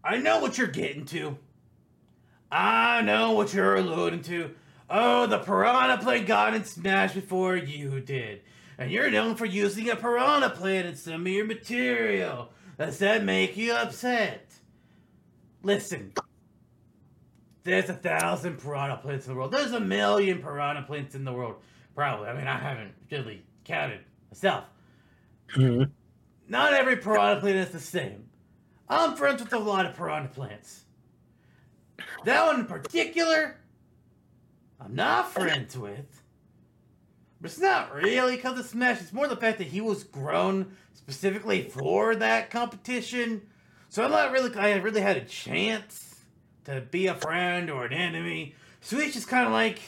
I know what you're getting to. I know what you're alluding to. Oh, the piranha plant got in Smash before you did. And you're known for using a piranha plant in some of your material. Does that make you upset? Listen. There's a thousand piranha plants in the world. There's a million piranha plants in the world. Probably. I mean, I haven't really counted myself. Mhm. Not every piranha plant is the same. I'm friends with a lot of piranha plants. That one in particular, I'm not friends with. But it's not really because of Smash. It's more the fact that he was grown specifically for that competition. So I'm not really, I really had a chance to be a friend or an enemy. So he's just kind of like,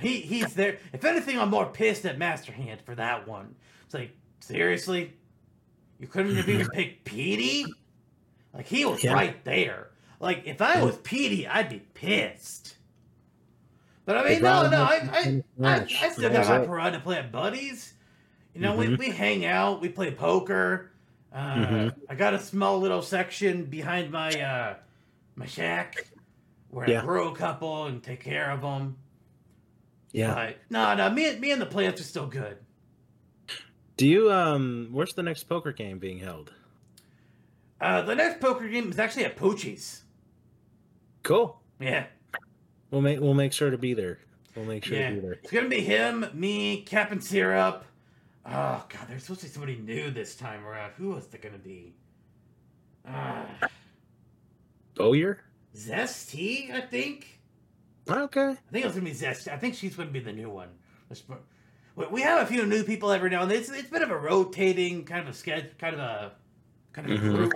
he he's there. If anything, I'm more pissed at Master Hand for that one. It's like, seriously? You couldn't have even picked Petey? Like, he was Yeah. right there. Like if I was Petey, I'd be pissed. But I mean, no, no, up I, I, I. I still got was my it. piranha plant buddies. You know, we, Mhm. we hang out, we play poker. Uh, Mhm. I got a small little section behind my uh, my shack where Yeah. I grow a couple and take care of them. Yeah. But no, no, me, and- me and the plants are still good. Do you um? Where's the next poker game being held? Uh, the next poker game is actually at Poochy's. Cool. Yeah, We'll make we'll make sure to be there. We'll make sure yeah. to be there. It's gonna be him, me, Captain Syrup. Oh god, there's supposed to be somebody new this time around. Who was it gonna be? Uh, Bowyer? Zess T., I think. Okay. I think it was gonna be Zesty. I think she's gonna be the new one. We- have a few new people every now and then. It's, it's been of a rotating kind of a sketch, kind of a kind of a Mhm. group.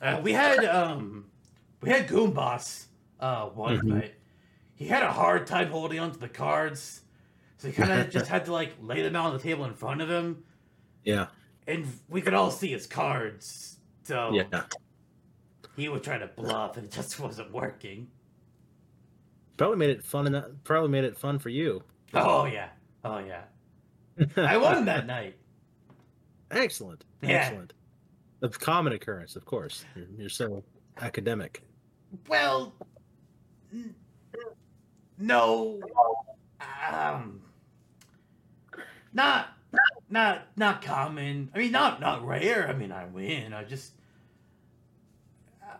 Uh, we had um, we had Goon Boss uh, once, Mhm. but he had a hard time holding onto the cards, so he kind of just had to like lay them out on the table in front of him, Yeah. and we could all see his cards. So Yeah. he would try to bluff, and it just wasn't working. Probably made it fun. Enough, probably made it fun for you. Oh yeah, oh yeah. I won that night. Excellent. Yeah. Excellent. A common occurrence, of course. You're, you're so academic. Well, n- no, um, not, not, not common. I mean, not, not rare. I mean, I win. I just, uh,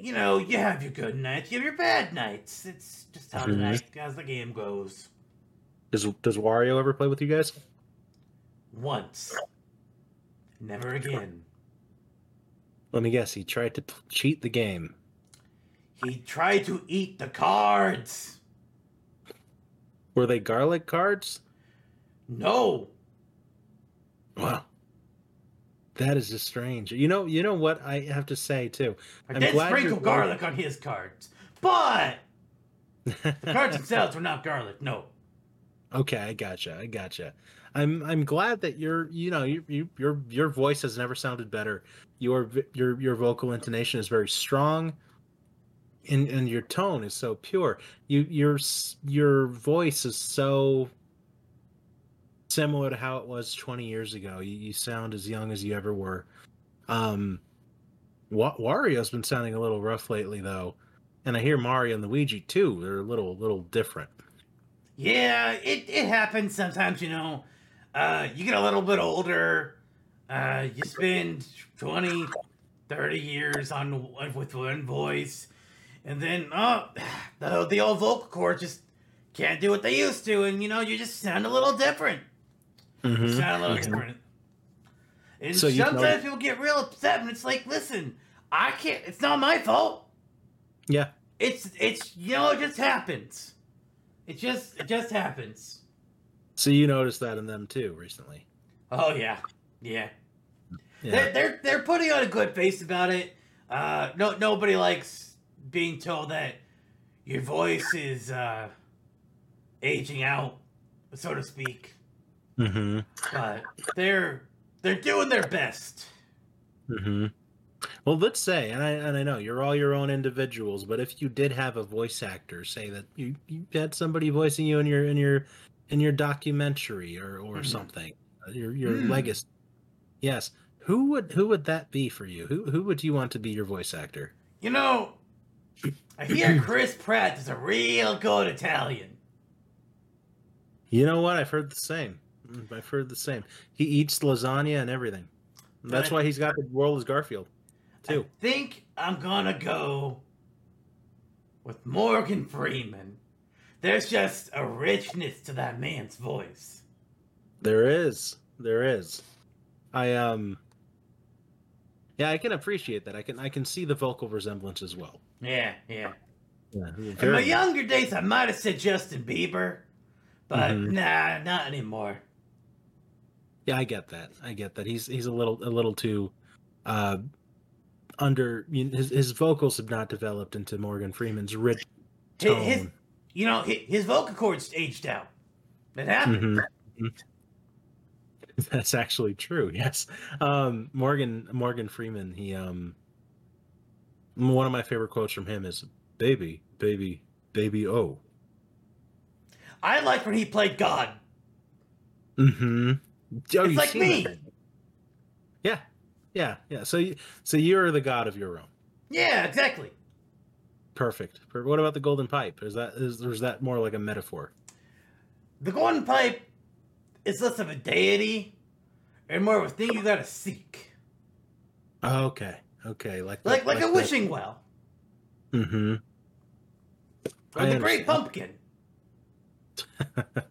you know, you have your good nights, you have your bad nights. It's just how the Mhm. night, as the game goes. Does Does Wario ever play with you guys? Once, never again. Let me guess. He tried to p- cheat the game. He tried to eat the cards. Were they garlic cards? No, Wow. That is just strange. You know. You know what I have to say too. I I'm did glad sprinkle garlic on his cards, but the cards themselves were not garlic. No. Okay, I gotcha. I gotcha. I'm I'm glad that your you know you, you your your voice has never sounded better. Your your your vocal intonation is very strong, and and your tone is so pure. You your your voice is so similar to how it was 20 years ago. You, you sound as young as you ever were. Um, Wa- Wario's been sounding a little rough lately though, and I hear Mario and Luigi too. They're a little little different. Yeah, it, it happens sometimes, you know. Uh, you get a little bit older. Uh, you spend 20, 30 years on with one voice. And then, oh, the, the old vocal cords just can't do what they used to. And, you know, you just sound a little different. You Mhm. sound a little Mhm. different. And So you sometimes know- people get real upset, and it's like, listen, I can't. It's not my fault. Yeah. It's it's you know it just happens. It just it just happens. So you noticed that in them too recently. Oh yeah, yeah. Yeah. They're, they're they're putting on a good face about it. Uh, no nobody likes being told that your voice is uh, aging out, so to speak. Mm-hmm. But they're they're doing their best. Mm-hmm. Well, let's say, and I and I know you're all your own individuals, but if you did have a voice actor, say that you, you had somebody voicing you in your in your in your documentary or or Mhm. something, uh, your your Hmm. legacy. Yes. Who would who would that be for you? Who who would you want to be your voice actor? You know, I hear Chris Pratt is a real good Italian. You know what? I've heard the same. Mm, I've heard the same. He eats lasagna and everything. That's why he's got the role as Garfield, too. I think I'm gonna go with Morgan Freeman. There's just a richness to that man's voice. There is. There is. I um Yeah, I can appreciate that. I can I can see the vocal resemblance as well. Yeah, yeah. Yeah. In my younger days, I might have said Justin Bieber, but Mhm. nah, not anymore. yeah, I get that. I get that. He's he's a little a little too uh under you know, his his vocals have not developed into Morgan Freeman's rich tone. his you know, his, his vocal cords aged out. That happened. Mhm. Mhm. That's actually true. Yes. Um Morgan Morgan Freeman, he um One of my favorite quotes from him is "Baby, baby, baby, oh." I like when he played God. Mm-hmm. Oh, it's like me. that. Yeah, yeah, yeah. So, you, so you're the god of your own. Yeah, exactly. Perfect. Per- What about the golden pipe? Is that is is that more like a metaphor? The golden pipe is less of a deity and more of a thing you gotta seek. Okay, okay, like the- Like like a the- wishing well. Mm Mhm. Or the great pumpkin.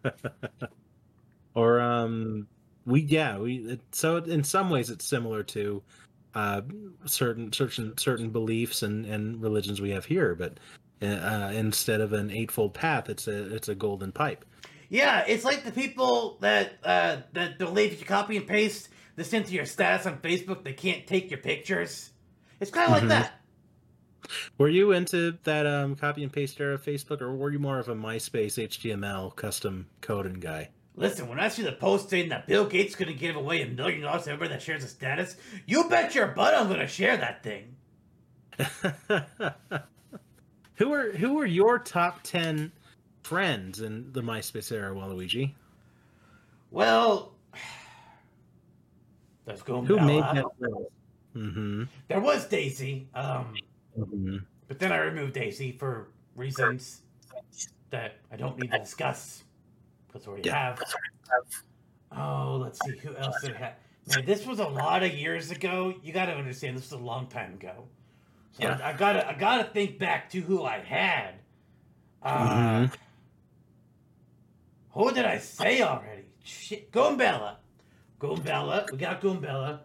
or um, we yeah we it, so in some ways it's similar to uh certain certain certain beliefs and and religions we have here, but uh, instead of an eightfold path, it's a it's a golden pipe. Yeah, it's like the people that uh that believe if you copy and paste this into your status on Facebook, they can't take your pictures. It's kinda Mhm. like that. Were you into that um, copy and paste era of Facebook, or were you more of a MySpace HTML custom coding guy? Listen, when I see the post saying that Bill Gates is gonna give away a million dollars to everybody that shares a status, you bet your butt I'm gonna share that thing. who are who are your top ten friends in the MySpace era, Waluigi? Well, let's go. Who made that list? Mm-hmm. There was Daisy, um, mm-hmm. but then I removed Daisy for reasons that I don't need to discuss because I already Yeah. have. Oh, let's see who else did have. Man, this was a lot of years ago. You got to understand, this was a long time ago. So Yeah. I, I gotta, I gotta think back to who I had. Uh, Mhm. Who did I say already? Shit, Goombella. Goombella. We got Goombella.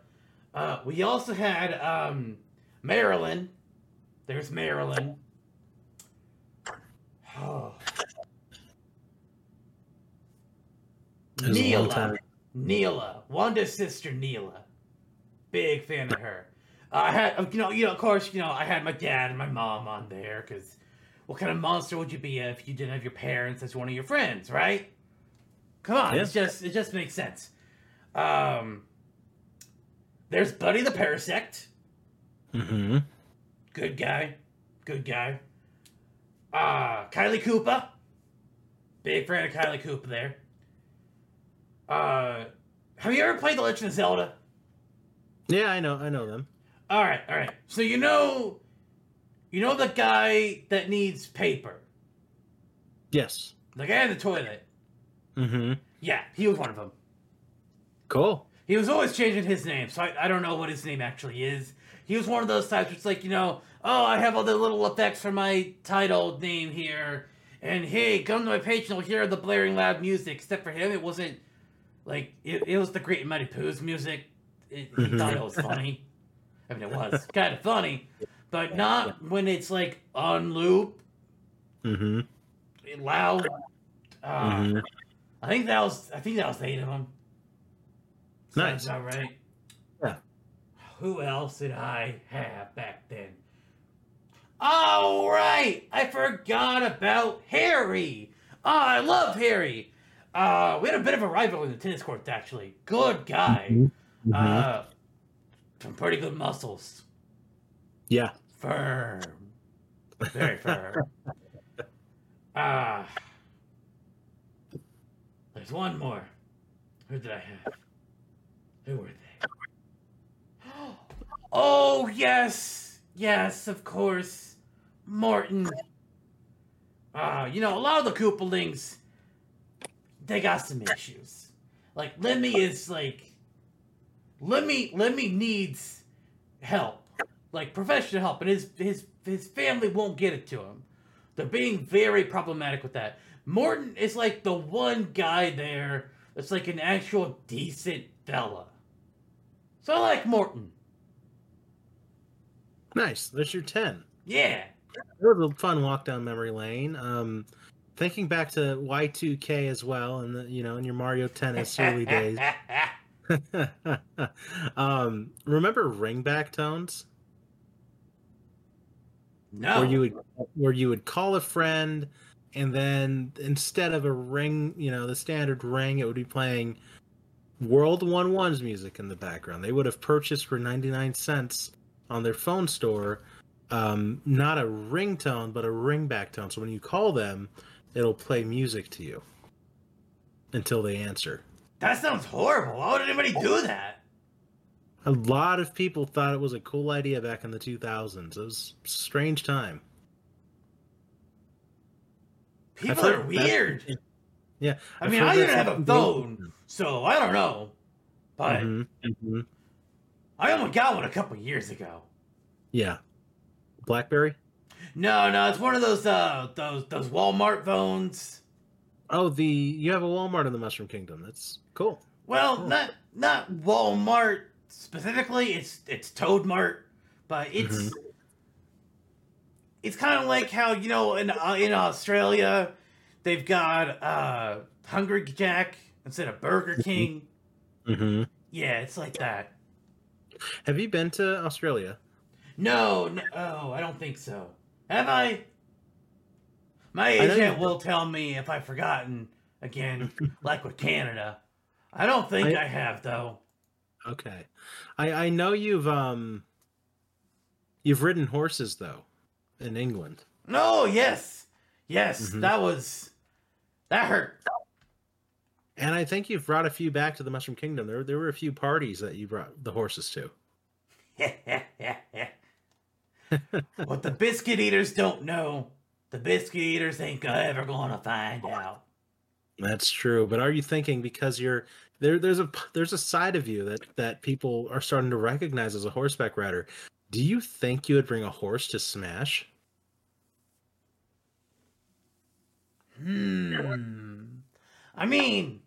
Uh, we also had um, Marilyn. There's Marilyn. Oh. It was a long Neela. Neela. Wanda's sister Neela. Big fan of her. I had, you know, you know, of course, you know, I had my dad and my mom on there because what kind of monster would you be if you didn't have your parents as one of your friends, right? Come on, Yeah. it's just it just makes sense. Um, there's Buddy the Parasect, Mm-hmm. good guy, good guy. Uh, Kylie Koopa, big fan of Kylie Koopa there. Uh, have you ever played The Legend of Zelda? Yeah, I know, I know them. All right, all right. So you know, you know the guy that needs paper, Yes. the guy in the toilet. Mm-hmm. Yeah, he was one of them. Cool. He was always changing his name, so I, I don't know what his name actually is. He was one of those types where it's like, you know, oh, I have all the little effects for my title name here, and hey, come to my page and you'll hear the blaring loud music. Except for him, it wasn't like it, it was the Great and Mighty Poo's music. It, he thought it was funny. I mean, it was kind of funny, but not when it's like on loop, Mm-hmm. loud. Uh, Mhm. I think that was I think that was eight of them. Nice. Sounds about. Yeah. Who else did I have back then? All right, I forgot about Harry. Oh, I love Harry. Uh, we had a bit of a rival in the tennis courts, actually. Good guy. Mhm. Uh, some pretty good muscles. yeah. Firm. Very firm. Ah. there's one more. Who did I have? Who were they? Oh, yes. Yes, of course. Morton. Ah, you know, a lot of the Koopalings, they got some issues. Like, Lemmy is like. Lemmy, Lemmy needs help like professional help, and his his his family won't get it to him. They're being very problematic with that. Morton is like the one guy there that's like an actual decent fella. So I like Morton. Nice. There's your ten. Yeah. It was a fun walk down memory lane. Um, thinking back to Y2K as well, and the, you know, in your Mario Tennis early days. um, remember ringback tones? no. where you would where you would call a friend and then instead of a ring you know the standard ring it would be playing world one one's music in the background they would have purchased for 99 cents on their phone store um, not a ringtone, but a ringback tone. So when you call them, it'll play music to you until they answer. That sounds horrible. Why would anybody do that? A lot of people thought it was a cool idea back in the 2000s. It was a strange time. People are weird. Yeah. I mean, I didn't have a phone, so I don't know. But mm-hmm, mm-hmm. I only got one a couple years ago. Yeah. BlackBerry? No, no, it's one of those uh those those Walmart phones. Oh, the you have a Walmart in the Mushroom Kingdom. That's cool. Well, cool. not not Walmart specifically. It's it's Toad Mart, but it's mm-hmm. it's kind of like how you know in uh, in Australia they've got uh Hungry Jack instead of Burger Mm-hmm. King. Mm-hmm. Yeah, it's like that. Have you been to Australia? No, no, oh, I don't think so. Have I? My agent will tell me if I've forgotten again, like with Canada. I don't think I, I have though. Okay, I I know you've um you've ridden horses though in England. No, yes, yes, mm-hmm. that was that hurt. And I think you've brought a few back to the Mushroom Kingdom. There there were a few parties that you brought the horses to. what the biscuit eaters don't know, the biscuit eaters ain't ever gonna find out. That's true. But are you thinking because you're there? There's a there's a side of you that that people are starting to recognize as a horseback rider. Do you think you would bring a horse to Smash? Hmm. I mean,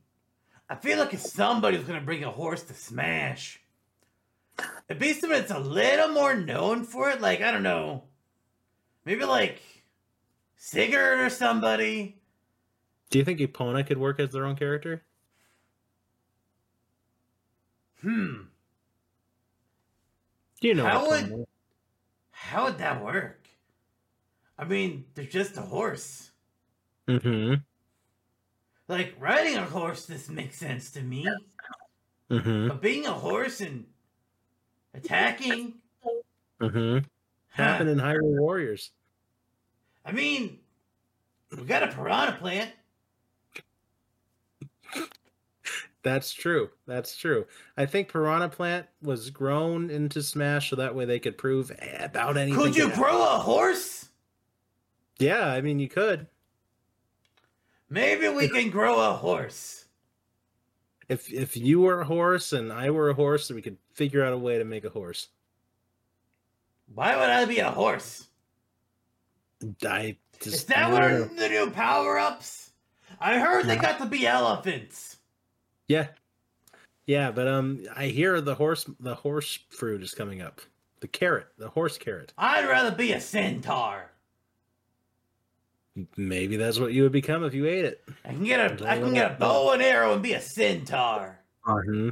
I feel like if somebody was gonna bring a horse to Smash, it'd be that's a little more known for it. Like I don't know, maybe like Sigurd or somebody. Do you think Epona could work as their own character? Hmm. Do you know how would how would that work? I mean, they're just a horse. Mm-hmm. Like riding a horse, this makes sense to me. Mm-hmm. But being a horse and attacking, mm-hmm. happen in Hyrule Warriors. I mean, we got a piranha plant. That's true. That's true. I think Piranha Plant was grown into Smash so that way they could prove about anything. Could you grow a horse? Yeah, I mean you could. Maybe we can grow a horse. If if you were a horse and I were a horse, we could figure out a way to make a horse. Why would I be a horse? I just Is that one of the new power ups? I heard they got to be elephants. Yeah. Yeah, but um I hear the horse the horse fruit is coming up. The carrot, the horse carrot. I'd rather be a centaur. Maybe that's what you would become if you ate it. I can get a I can get a bow and arrow and be a centaur. Uh-huh.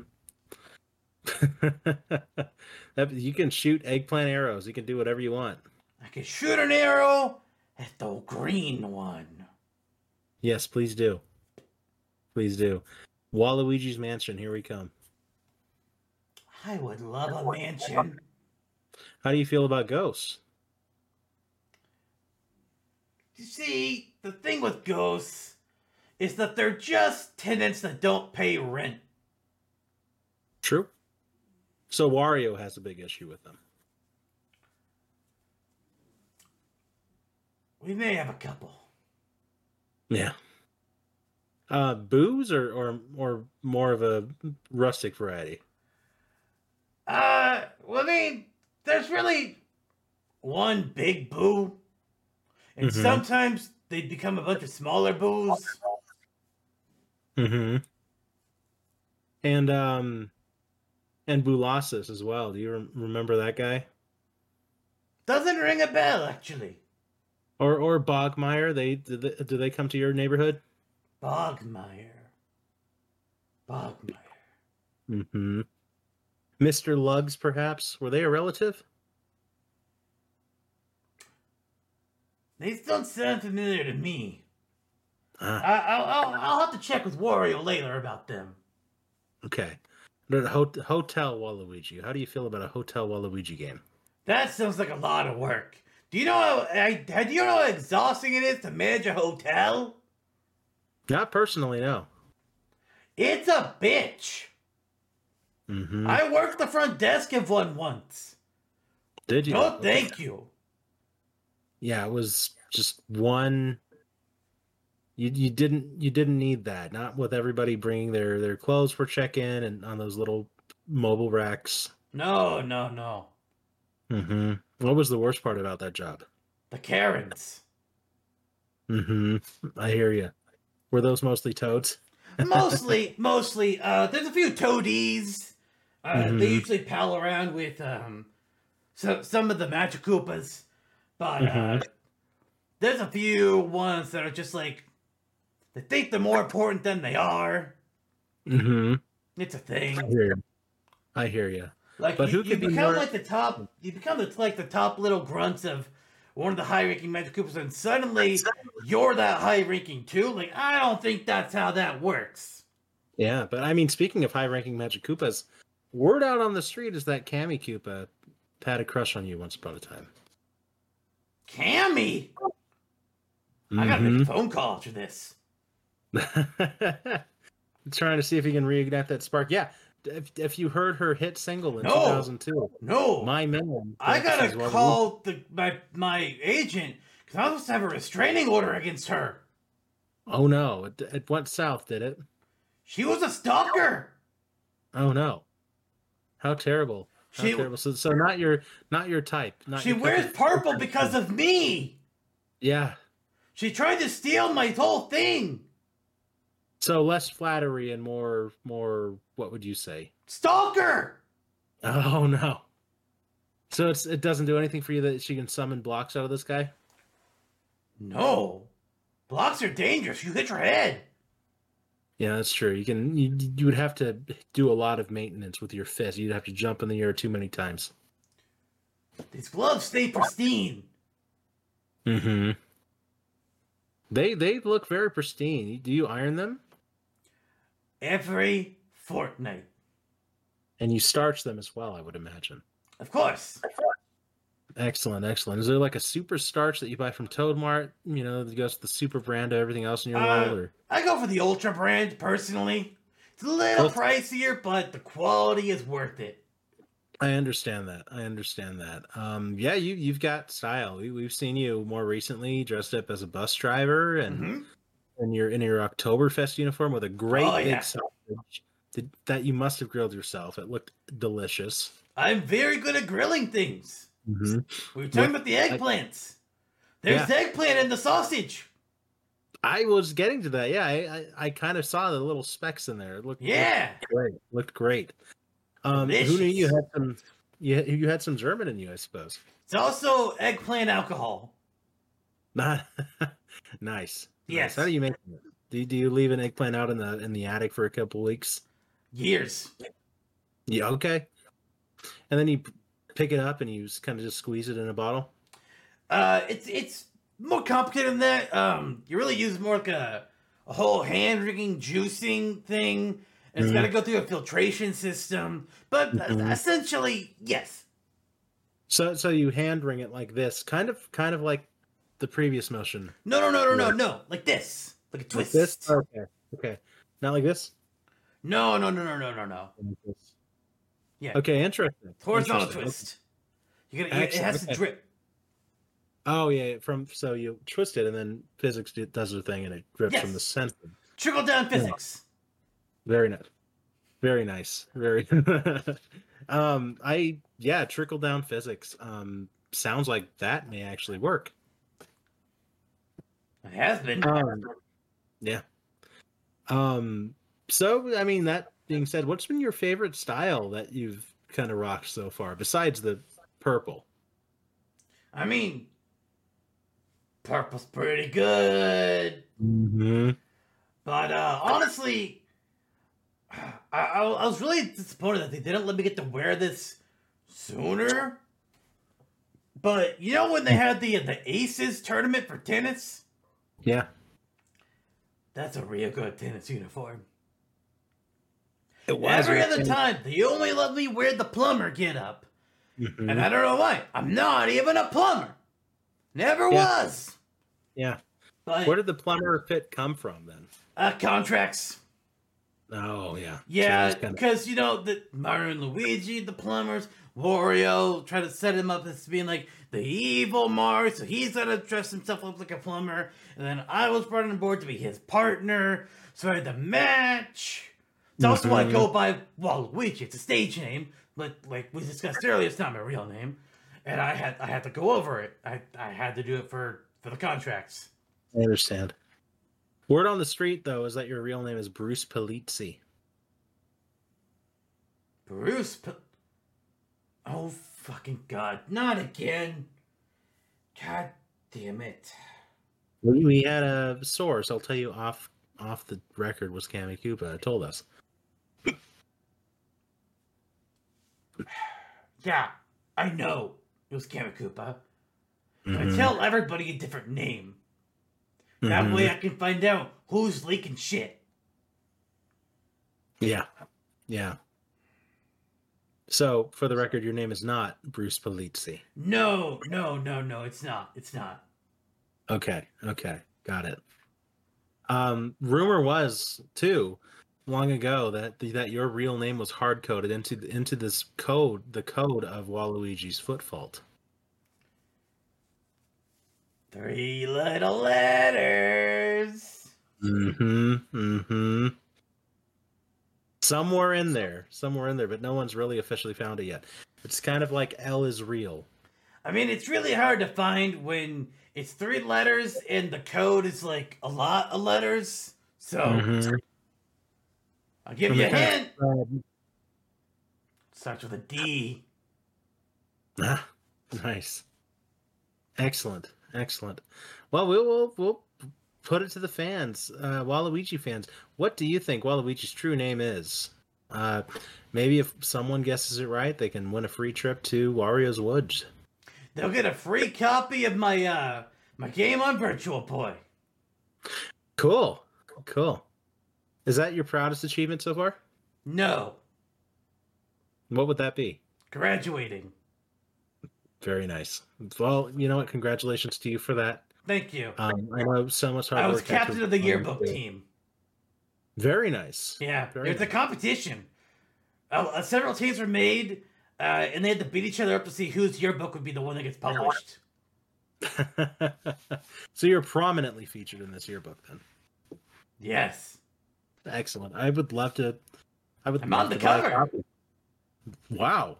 you can shoot eggplant arrows. You can do whatever you want. I can shoot an arrow at the green one. Yes, please do. Please do. Waluigi's Mansion, here we come. I would love a mansion. How do you feel about ghosts? You see, the thing with ghosts is that they're just tenants that don't pay rent. True. So Wario has a big issue with them. We may have a couple. Yeah. Uh, boos or, or or more of a rustic variety? Uh, well, I mean, there's really one big boo, and Mhm. sometimes they become a bunch of smaller boos. Mm-hmm. And um, and Boolossus as well. Do you rem- remember that guy? Doesn't ring a bell, actually. Or or Bogmire? They do they, do they come to your neighborhood? Bogmire. Bogmire. Mm-hmm. Mr. Luggs, perhaps? Were they a relative? They don't sound familiar to me. Ah, I, I'll, I'll, I'll have to check with Wario later about them. okay. The Hotel Waluigi. How do you feel about a Hotel Waluigi game? That sounds like a lot of work. Do you know how I, do you know how exhausting it is to manage a hotel? Not personally, no. It's a bitch. Mm-hmm. I worked the front desk of one once. Did you? Oh, thank you. Yeah, it was just one. You you didn't you didn't need that. Not with everybody bringing their their clothes for check in and on those little mobile racks. No, no, no. Mm-hmm. What was the worst part about that job? The Karens. Mm-hmm. I hear you. Were those mostly toads? mostly, mostly. Uh, there's a few toadies. Uh, Mhm. They usually pal around with um, so, some of the Magic Koopas, but uh, Mhm. there's a few ones that are just like they think they're more important than they are. Mm-hmm. It's a thing. I hear you. I hear you. Like But you, who you become more- like the top. You become the, like the top little grunts of one of the high-ranking Magic Koopas, and suddenly you're that high-ranking too. Like I don't think that's how that works. Yeah, but I mean, speaking of high-ranking Magic Koopas, word out on the street is that Kammy Koopa had a crush on you once upon a time. Kammy, I gotta make a mm-hmm. phone call after this. Trying to see if he can reignite that spark. Yeah, if, if you heard her hit single in No. 2002, No, My Man. I gotta call the my my agent because I was to have a restraining order against her. Oh no, it, it went south, did it? She was a stalker. Oh no, how terrible! She terrible. So, so not your not your type. Not she your wears type purple because of me. Yeah. She tried to steal my whole thing. So less flattery and more more. What would you say? Stalker. Oh no. So it's it doesn't do anything for you that she can summon blocks out of this guy. No, blocks are dangerous. You hit your head. Yeah, that's true. You can you, you would have to do a lot of maintenance with your fist. You'd have to jump in the air too many times. These gloves stay pristine. Mm-hmm. They they look very pristine. Do you iron them Every fortnight, and you starch them as well? I would imagine. of course. Excellent, excellent. Is there like a super starch that you buy from Toad Mart? You know, that goes with the super brand of everything else in your Uh, world, or I go for the Ultra brand personally. It's a little Well- pricier, but the quality is worth it. I understand that. I understand that. Um, yeah, you you've got style. We, we've seen you more recently dressed up as a bus driver and Mhm. in your in your Oktoberfest uniform with a great Oh, big yeah. sausage that, that you must have grilled yourself. It looked delicious. I'm very good at grilling things. Mhm. We were talking about the eggplants. There's eggplant in the sausage. I was getting to that. Yeah, I, I, I kind of saw the little specks in there. It looked Yeah. looked great. Looked great. Um, who knew you had some? You you had some German in you, I suppose. It's also eggplant alcohol. Not nice. Yes. Nice. How do you make it? Do you, do you leave an eggplant out in the in the attic for a couple weeks? Years. Yeah. Okay. And then you pick it up and you kind of just squeeze it in a bottle. Uh, it's it's more complicated than that. Um, you really use more like a, a whole hand rigging juicing thing. And it's Mhm. got to go through a filtration system. But uh, Mhm. essentially, yes. So so you hand ring it like this, kind of kind of like the previous motion. No, no, no, no, no, no. Like this. Like a Like twist. this. Okay. Okay. Not like this. No, no, no, no, no, no, no. Like this. Yeah. Okay. Interesting. Horizontal Interesting. twist. You gotta, it has to drip. Oh yeah. From so you twist it and then physics does their thing and it drips from the center. Trickle down physics. Very nice. Very nice. Very. um. I yeah. Trickle down physics. Um. Sounds like that may actually work. It has been. Um, yeah. Um. So I mean, that being said, what's been your favorite style that you've kind of rocked so far, besides the purple? I mean, purple's pretty good. Mm-hmm. But uh, honestly, I, I, I was really disappointed that they didn't let me get to wear this sooner. But you know when they had the the Aces tournament for tennis? Yeah. That's a real good tennis uniform. It Every other time, they only let me wear the plumber get up. Mhm. And I don't know why. I'm not even a plumber. Never Yeah. was. Yeah. But Where did the plumber fit come from then? uh, contracts. Oh yeah. Yeah, because you know the Mario and Luigi, the plumbers, Wario try to set him up as being like the evil Mario, so he's gonna dress himself up like a plumber, and then I was brought on board to be his partner, so I had the match. It's also why I go by Waluigi. It's a stage name, but like we discussed earlier, it's not my real name, and I had I had to go over it. I I had to do it for for the contracts. I understand. Word on the street though is that your real name is Bruce Polizzi. Bruce. P- oh fucking god! Not again! God damn it! We, we had a source. I'll tell you off off the record was Kammy Koopa told us. Yeah, I know it was Kammy Koopa. But Mhm. tell everybody a different name. That Mhm. way I can find out who's leaking shit. Yeah. Yeah. So, for the record, your name is not Bruce Polizzi. No, no, no, no, it's not. It's not. Okay. Okay. Got it. Um, rumor was too long ago that that your real name was hard coded into into this code, the code of Waluigi's foot fault. Three little letters. Mm-hmm. Mm-hmm. Somewhere in there, somewhere in there, but no one's really officially found it yet. It's kind of like L is real. I mean, it's really hard to find when it's three letters and the code is like a lot of letters. So Mhm. I'll give you a kind hint. of- um, Starts with a D. Ah, nice. Excellent. Excellent. Well, we'll we'll, we'll put it to the fans, uh, Waluigi fans. What do you think Waluigi's true name is? Uh, maybe if someone guesses it right, they can win a free trip to Wario's Woods. They'll get a free copy of my uh my game on Virtual Boy. Cool. Cool. Is that your proudest achievement so far? No, What would that be? graduating. Very nice. Well, you know what? Congratulations to you for that. Thank you. Um, I know so much hard I was captain of the yearbook into team. Very nice. Yeah, Very a nice. competition. competition. Uh, uh, several teams were made, uh, and they had to beat each other up to see whose yearbook would be the one that gets published. so you're prominently featured in this yearbook then. Yes. Excellent. I would love to. I would. I'm love on the to buy a cover. copy. Wow.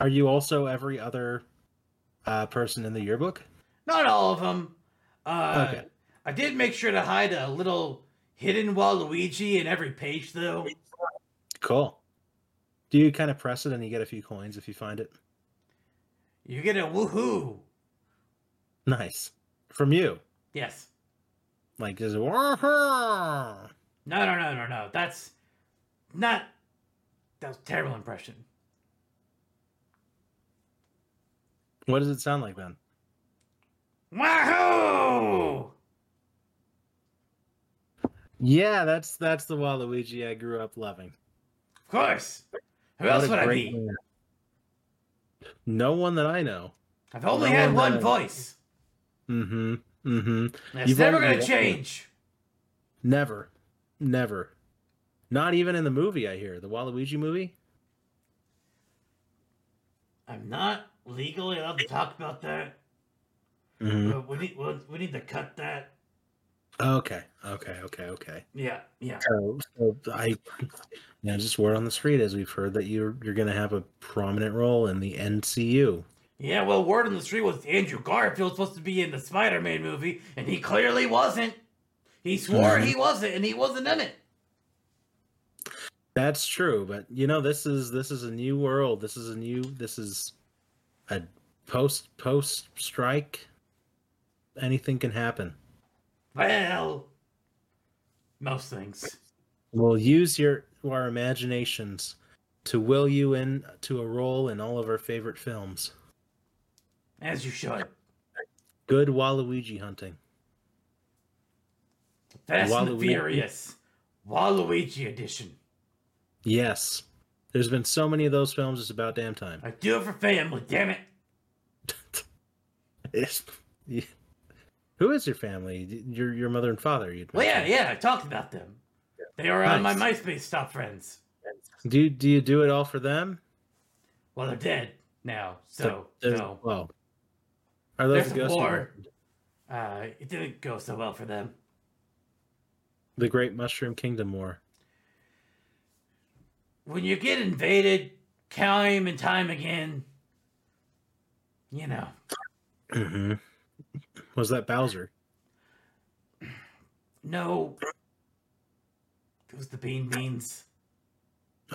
Are you also every other uh, person in the yearbook? Not all of them. Uh, Okay. I did make sure to hide a little hidden Waluigi in every page, though. Cool. Do you kind of press it and you get a few coins if you find it? You get a woohoo. Nice. From you. Yes. Like, it. "Wah-ha!" No, no, no, no, no. That's not. That was a terrible impression. What does it sound like then? Wahoo! Yeah, that's that's the Waluigi I grew up loving. Of course. Who What else would I be? man. No one that I know. I've only No had one one voice. Mm-hmm. Mm-hmm. That's You've never going got to one. change. Never. Never. Not even in the movie, I hear. The Waluigi movie? I'm not legally allowed to talk about that. Mm-hmm. we need we need to cut that. Okay. Okay. Okay. Okay. Yeah, yeah. So, so I, yeah, just word on the street as we've heard that you're you're going to have a prominent role in the NCU. Yeah, well, word on the street was Andrew Garfield was supposed to be in the Spider-Man movie, and he clearly wasn't. He swore he wasn't, and he wasn't in it. That's true, but you know this is this is a new world. This is a new this is a post post strike. Anything can happen. Well, most things. We'll use your our imaginations to will you in to a role in all of our favorite films. As you should. Good Waluigi hunting. Fast and the Waluigi. Furious. Waluigi edition. Yes. There's been so many of those films. It's about damn time. I do it for family. Damn it. It's, yeah. Who is your family? Your your mother and father? You'd Well, yeah, yeah. I talked about them. They are on my MySpace top friends. Do you, do you do it all for them? Well, they're dead now, so There's- no. Well, are those There's the a war. Uh, it didn't go so well for them. The Great Mushroom Kingdom War. When you get invaded time and time again, you know, Mm-hmm. Was that Bowser? no. It was the Bean Beans.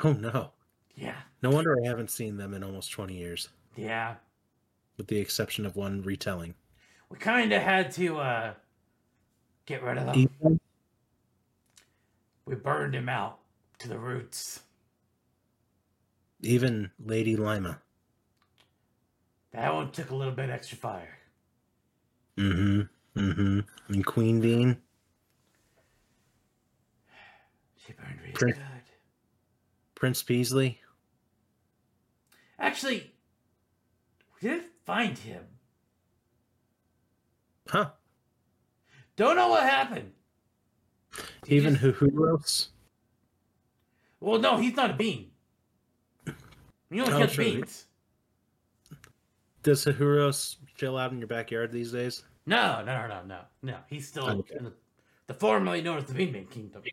Oh no! Yeah, No wonder I haven't seen them in almost twenty years, yeah. with the exception of one retelling. We kind of had to uh, get rid of them. We burned him out to the roots. Even Lady Lima. That one took a little bit extra fire. Mm-hmm. Mm-hmm. And Queen Bean. She burned really good. Prince Peasley. Actually, we didn't find him. Huh. Don't know what happened. Even Hoohooros. Well, no, he's not a bean. You don't Oh, catch sure. beans. Does Hoohooros chill out in your backyard these days? No, no, no, no, no, no. He's still Okay. in the, the formerly known as the Bean Bean Kingdom.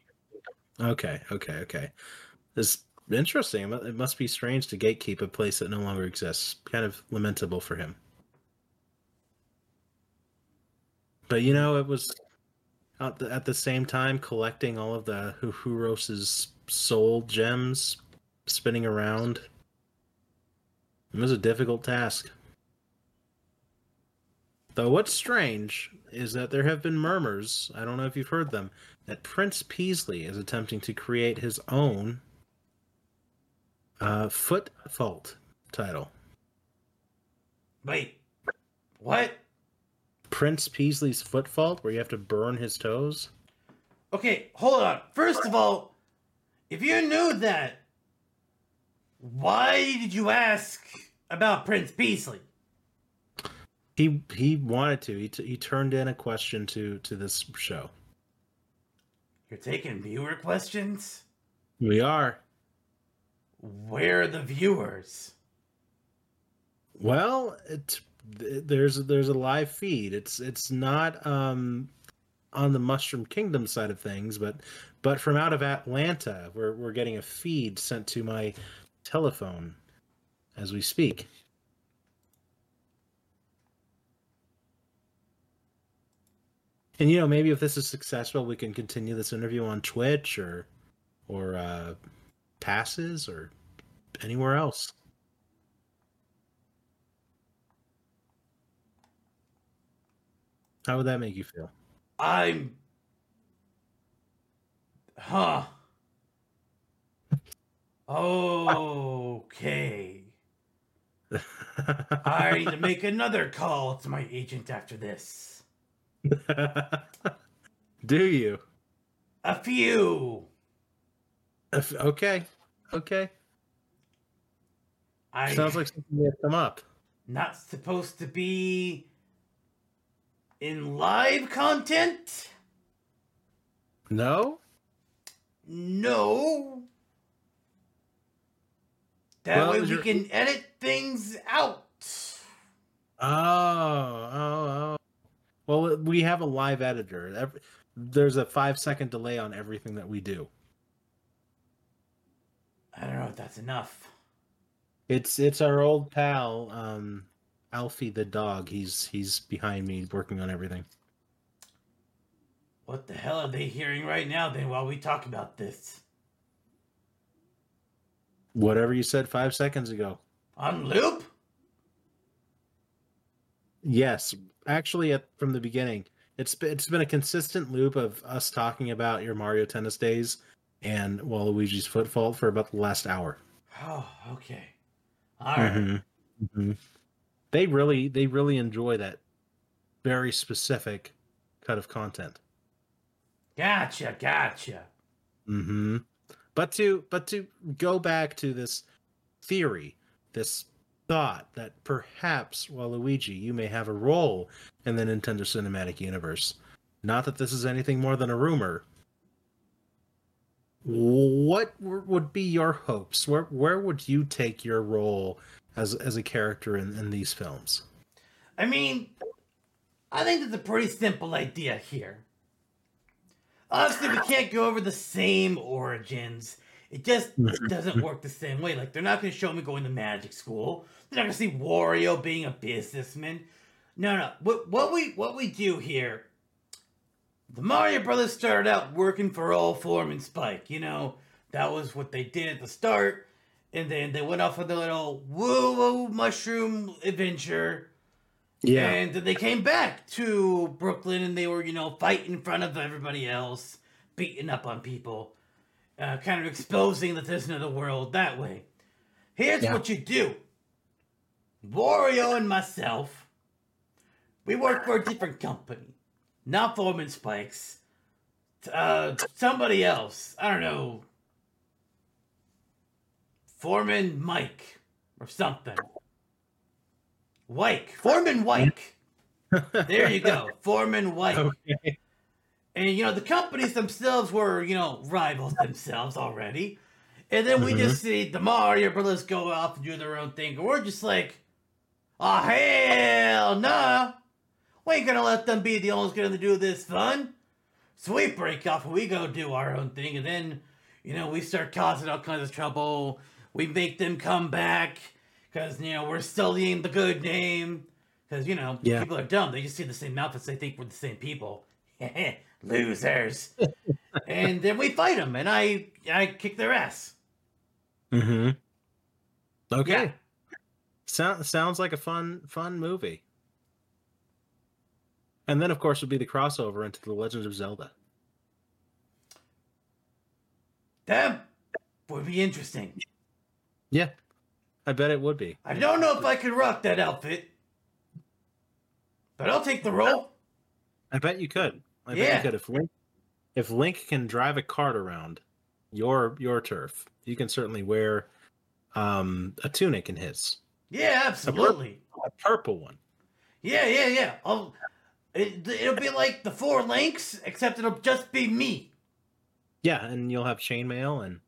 Okay, okay, okay. It's interesting. It must be strange to gatekeep a place that no longer exists. Kind of lamentable for him. But you know, it was at the, at the same time collecting all of the Hoohooros's soul gems, spinning around. It was a difficult task. Though what's strange is that there have been murmurs, I don't know if you've heard them, that Prince Peasley is attempting to create his own uh, foot fault title. Wait, what? Prince Peasley's foot fault, where you have to burn his toes. Okay, hold on. First of all, if you knew that, why did you ask about Prince Peasley? He he wanted to. He t- he turned in a question to to this show. You're taking viewer questions? We are. Where are the viewers? Well, it, th- there's there's a live feed. It's it's not um on the Mushroom Kingdom side of things, but but from out of Atlanta, we're we're getting a feed sent to my telephone as we speak. And you know, maybe if this is successful, we can continue this interview on Twitch or or uh passes or anywhere else. How would that make you feel? I'm. Huh. Okay. I need to make another call to my agent after this. Do you? A few. If- Okay. Okay. I Sounds like something that come up. not supposed to be in live content. No? No. That Well, way we your- can edit things out. Oh, oh, oh. Well, we have a live editor. Every, there's a five second delay on everything that we do. I don't know if that's enough. It's it's our old pal, um, Alfie the dog. He's he's behind me working on everything. What the hell are they hearing right now then while we talk about this? Whatever you said five seconds ago. On loop? Yes, actually, at, from the beginning, it's been, it's been a consistent loop of us talking about your Mario Tennis days and Waluigi's Foot Fault for about the last hour. Oh, okay. All right. Mhm, mhm. They really they really enjoy that very specific cut of content. Gotcha, gotcha. hmm But to but to go back to this theory, this thought that perhaps Waluigi, you may have a role in the Nintendo Cinematic Universe. Not that this is anything more than a rumor. What would be your hopes? Where where would you take your role as as a character in, in these films? I mean, I think it's a pretty simple idea here. Honestly, we can't go over the same origins. It just mm-hmm. doesn't work the same way. Like, they're not going to show me going to magic school. They're not going to see Wario being a businessman. No, no. What, what we what we do here, the Mario Brothers started out working for All Form and Spike. You know, that was what they did at the start. And then they went off on their little woo-woo mushroom adventure yeah. And then they came back to Brooklyn and they were, you know, fighting in front of everybody else, beating up on people, uh, kind of exposing the that of the world that way. Here's yeah. what you do Wario and myself, we work for a different company, not Foreman Spikes. Uh, somebody else. I don't know. Foreman Mike or something. Wyke, Foreman Wyke. there you go, Foreman Wyke. Okay. And you know the companies themselves were you know rivals themselves already, and then we mm-hmm. just see the Mario Brothers go off and do their own thing, and we're just like, oh hell nah, we ain't gonna let them be the only ones gonna do this fun. So we break off and we go do our own thing, and then you know we start causing all kinds of trouble. We make them come back because you know we're sullying the good name. Because you know yeah. people are dumb; they just see the same outfits, they think we're the same people. Losers. and then we fight them, and I I kick their ass. Mm-hmm. Okay. Yeah. Sound, sounds like a fun fun movie. And then, of course, would be the crossover into the Legend of Zelda. That would be interesting. Yeah, I bet it would be. I don't know if I could rock that outfit, but I'll take the role. I bet you could. I yeah. bet you could. If Link, if Link can drive a cart around your your turf, you can certainly wear um, a tunic in his. Yeah, absolutely. A, pur- a purple one. Yeah, yeah, yeah. I'll, it, it'll be like the four links, except it'll just be me. Yeah, and you'll have chainmail and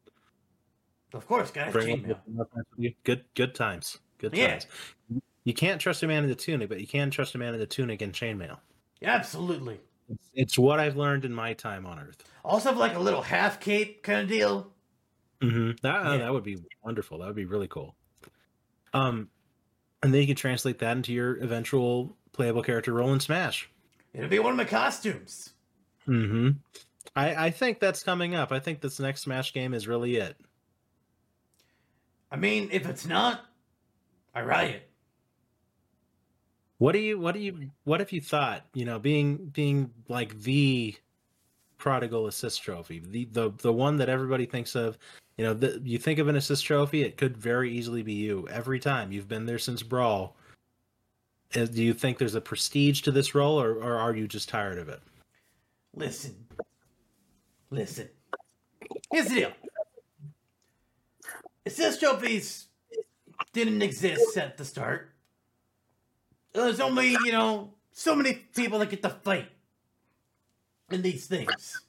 of course, guys. Good, good times. Good times. Yeah. You can't trust a man in the tunic, but you can trust a man in the tunic and chainmail. Absolutely. It's, it's, what I've learned in my time on Earth. Also, have like a little half cape kind of deal. Mm-hmm. That yeah. that would be wonderful. That would be really cool. Um, and then you can translate that into your eventual playable character role in Smash. It'll be one of my costumes. Mm-hmm. I I think that's coming up. I think this next Smash game is really it. I mean, if it's not, I riot. What do you what do you what if you thought, you know, being being like the prodigal assist trophy, the the the one that everybody thinks of, you know, the, you think of an assist trophy, it could very easily be you every time. You've been there since Brawl. Uh, do you think there's a prestige to this role or, or are you just tired of it? Listen. Listen. Here's the deal. Assist trophies didn't exist at the start. There's only, you know, so many people that get to fight in these things.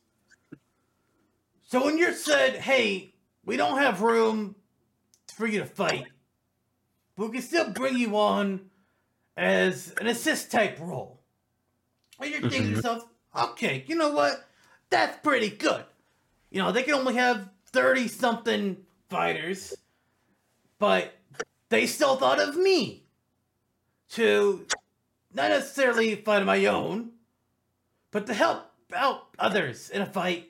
So when you're said, hey, we don't have room for you to fight, but we can still bring you on as an assist type role. And you're thinking to mm-hmm. yourself, okay, you know what? That's pretty good. You know, they can only have 30 something fighters, but they still thought of me to not necessarily fight on my own, but to help out others in a fight.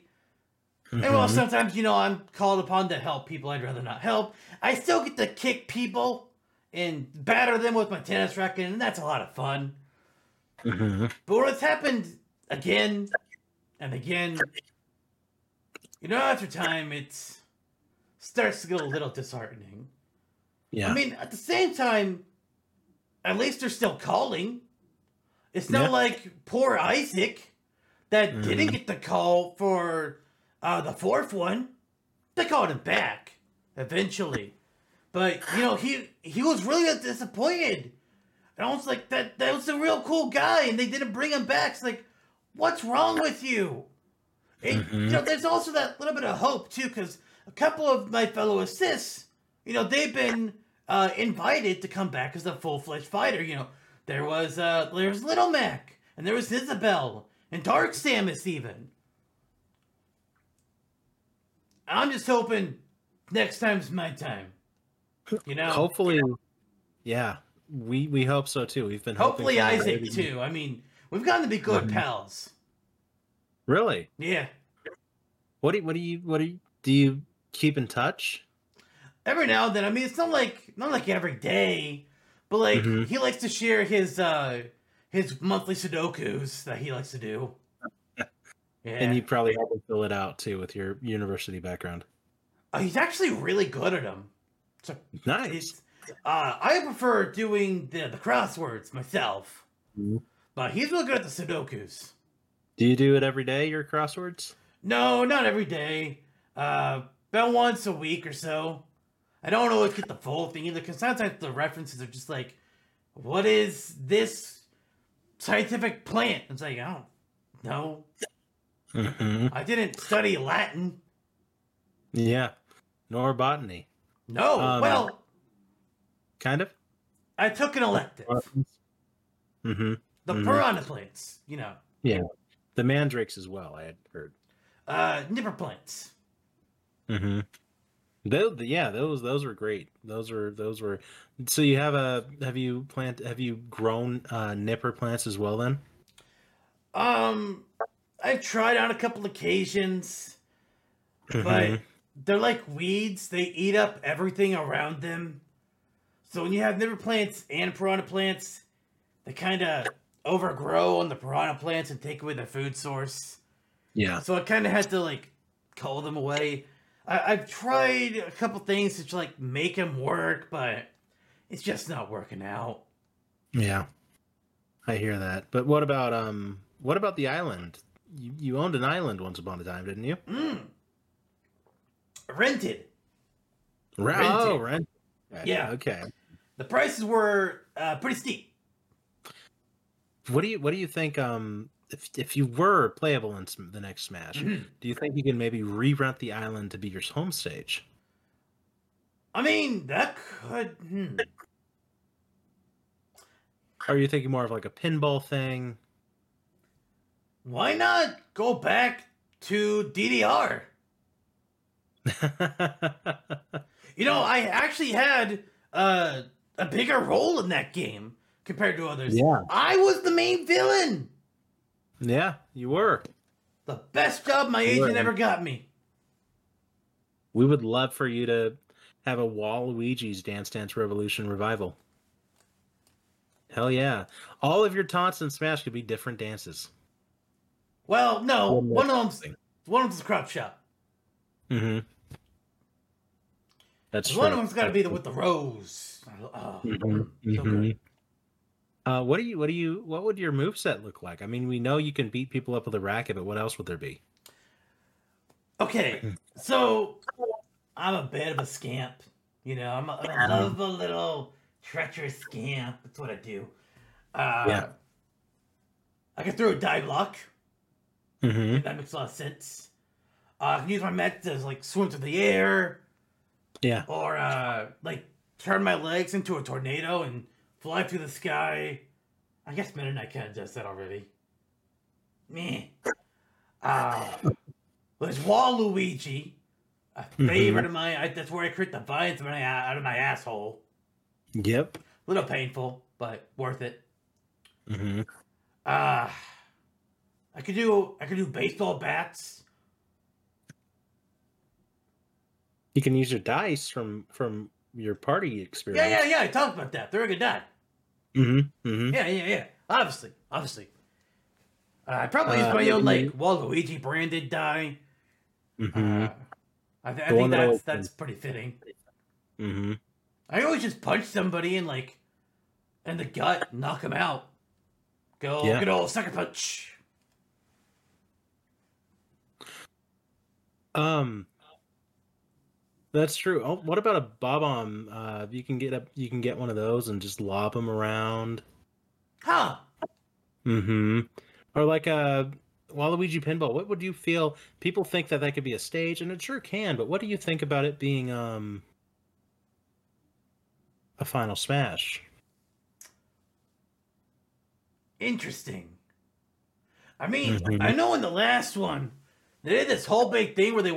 Mm-hmm. And well, sometimes, you know, I'm called upon to help people I'd rather not help. I still get to kick people and batter them with my tennis racket, and that's a lot of fun. Mm-hmm. But what's happened again and again, you know, after time, it's starts to get a little disheartening. Yeah. I mean, at the same time, at least they're still calling. It's not yeah. like poor Isaac that mm. didn't get the call for uh, the fourth one. they called him back eventually, but you know he he was really disappointed. And I was like, that that was a real cool guy, and they didn't bring him back. It's like, what's wrong with you? And, Mhm. You know, there's also that little bit of hope too, because a couple of my fellow assists, you know, they've been uh, invited to come back as a full fledged fighter. You know, there was uh, there was Little Mac, and there was Isabelle, and Dark Samus even. I'm just hoping next time's my time. You know, Hopefully, yeah, we we hope so too. We've been hoping hopefully Isaac maybe- too. I mean, we've gotten to be good Mhm. pals. Really? Yeah. What do you, what do you what do you do you keep in touch? every now and then. I mean, it's not like not like every day, but like Mhm. he likes to share his uh his monthly Sudokus that he likes to do. Yeah, And you probably help him fill it out too with your university background. Uh, he's actually really good at them. So Nice. uh, I prefer doing the the crosswords myself, Mhm. but he's really good at the Sudokus. Do you do it every day? Your crosswords? No, not every day. Uh, about once a week or so. I don't always get the full thing either, because sometimes the references are just like, "What is this scientific plant?" It's like I don't know. Mm-hmm. I didn't study Latin. Yeah. Nor botany. No. Um, well, Kind of. I took an elective. Mm-hmm. The mhm. piranha plants, you know, Yeah, The mandrakes as well. I had heard. uh, nipper plants. Mm-hmm. Those, yeah, those those were great. Those were those were. So you have a have you plant have you grown uh, nipper plants as well then? Um, I've tried on a couple occasions. Mhm. but they're like weeds. They eat up everything around them. So when you have nipper plants and piranha plants, they kind of overgrow on the piranha plants and take away their food source. yeah, So I kind of had to like cull them away. I- I've tried a couple things to like make them work, but it's just not working out. yeah, I hear that. But what about um what about the island? You you owned an island once upon a time, didn't you? Mm. Rented. Re- Rented. Oh, rent. Yeah. Okay. The prices were uh, pretty steep. What do you what do you think? Um, if if you were playable in the next Smash, Mhm. do you think you can maybe re-rent the island to be your home stage? I mean, that could. Hmm. Are you thinking more of like a pinball thing? Why not go back to DDR? You know, I actually had uh, a bigger role in that game compared to others. yeah, I was the main villain. Yeah, you were. The best job my You agent were. ever got me. We would love for you to have a Waluigi's Dance Dance Revolution revival. Hell yeah! All of your taunts in Smash could be different dances. Well, no, One one of them's one of them's a crop shop. Mm-hmm. That's One of them's got to be the with the rose. Oh, Mhm, so mhm. Good. Uh, what do you? What do you? What would your move set look like? I mean, we know you can beat people up with a racket, but what else would there be? Okay, so I'm a bit of a scamp. You know, I'm a, I love a little treacherous scamp. That's what I do. Uh, Yeah. I can throw a die block. Mm-hmm. That makes a lot of sense. Uh, I can use my mech to like swim through the air, Yeah. or uh, like turn my legs into a tornado and fly through the sky. I guess Meta Knight kind of does that already. Meh. Uh, there's Waluigi, a favorite of mine. I, that's where I create the vines my, out of my asshole. Yep. A little painful, but worth it. Mm-hmm. Uh, I could do I could do baseball bats. You can use your dice from from your party experience. Yeah, yeah, yeah. I talked about that. They're a good die. Mm-hmm. Mm-hmm. Yeah, yeah, yeah. Obviously, obviously. Uh, I probably use Uh, my own like maybe- Waluigi branded die. Mm-hmm. Uh, I, th- I think that's that's pretty fitting. mm-hmm. I always just punch somebody in like in the gut, knock them out. Go Yeah. good old sucker punch. Um, That's true. Oh, what about a bob omb? Uh, you can get a you can get one of those and just lob them around. Huh. Mm-hmm. Or like a Waluigi pinball. What would you feel? People think that that could be a stage, and it sure can. But what do you think about it being um a final smash? Interesting. I mean, Mhm. I know in the last one they did this whole big thing where they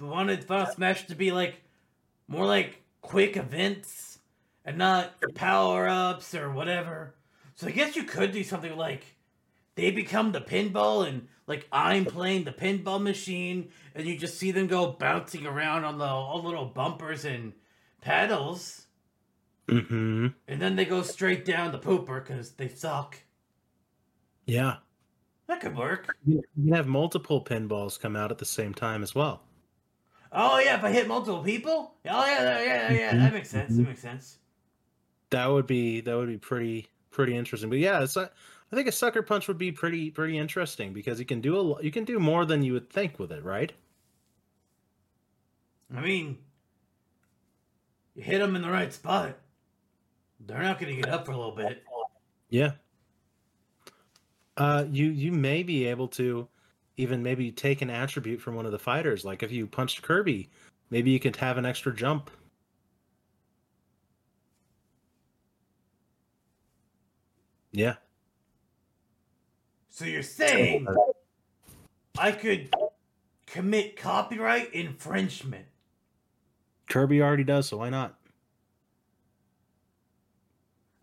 wanted wanted Final Smash to be like more like quick events and not power ups or whatever. So I guess you could do something like they become the pinball and like I'm playing the pinball machine and you just see them go bouncing around on the all little bumpers and paddles Mm-hmm. and then they go straight down the pooper because they suck. Yeah. That could work. You you can have multiple pinballs come out at the same time as well. Oh yeah, if I hit multiple people. Oh yeah, yeah, yeah, yeah. That makes sense. That makes sense. That would be that would be pretty pretty interesting. But yeah, it's a, I think a sucker punch would be pretty pretty interesting because you can do a you can do more than you would think with it, right? I mean, you hit them in the right spot. They're not going to get up for a little bit. Yeah. Uh, you you may be able to even maybe take an attribute from one of the fighters. Like if you punched Kirby, maybe you could have an extra jump. Yeah. So you're saying I could commit copyright infringement? Kirby already does, so why not?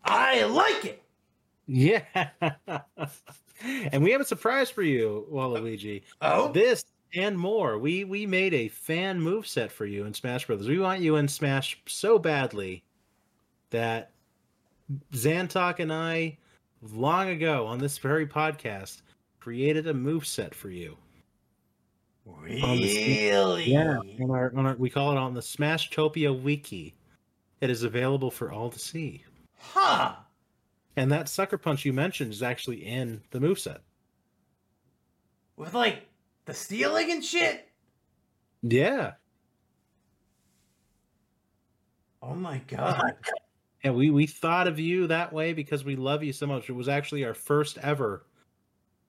I like it. Yeah. and we have a surprise for you, Waluigi. Oh, This and more. We we made a fan move set for you in Smash Brothers. We want you in Smash so badly that Zantok and I long ago on this very podcast created a move set for you. really? On our, on our, we call it on the Smashtopia Wiki. It is available for all to see. Huh? And that sucker punch you mentioned is actually in the move set. With like the stealing and shit? Yeah. Oh my god. And we we thought of you that way because we love you so much. It was actually our first ever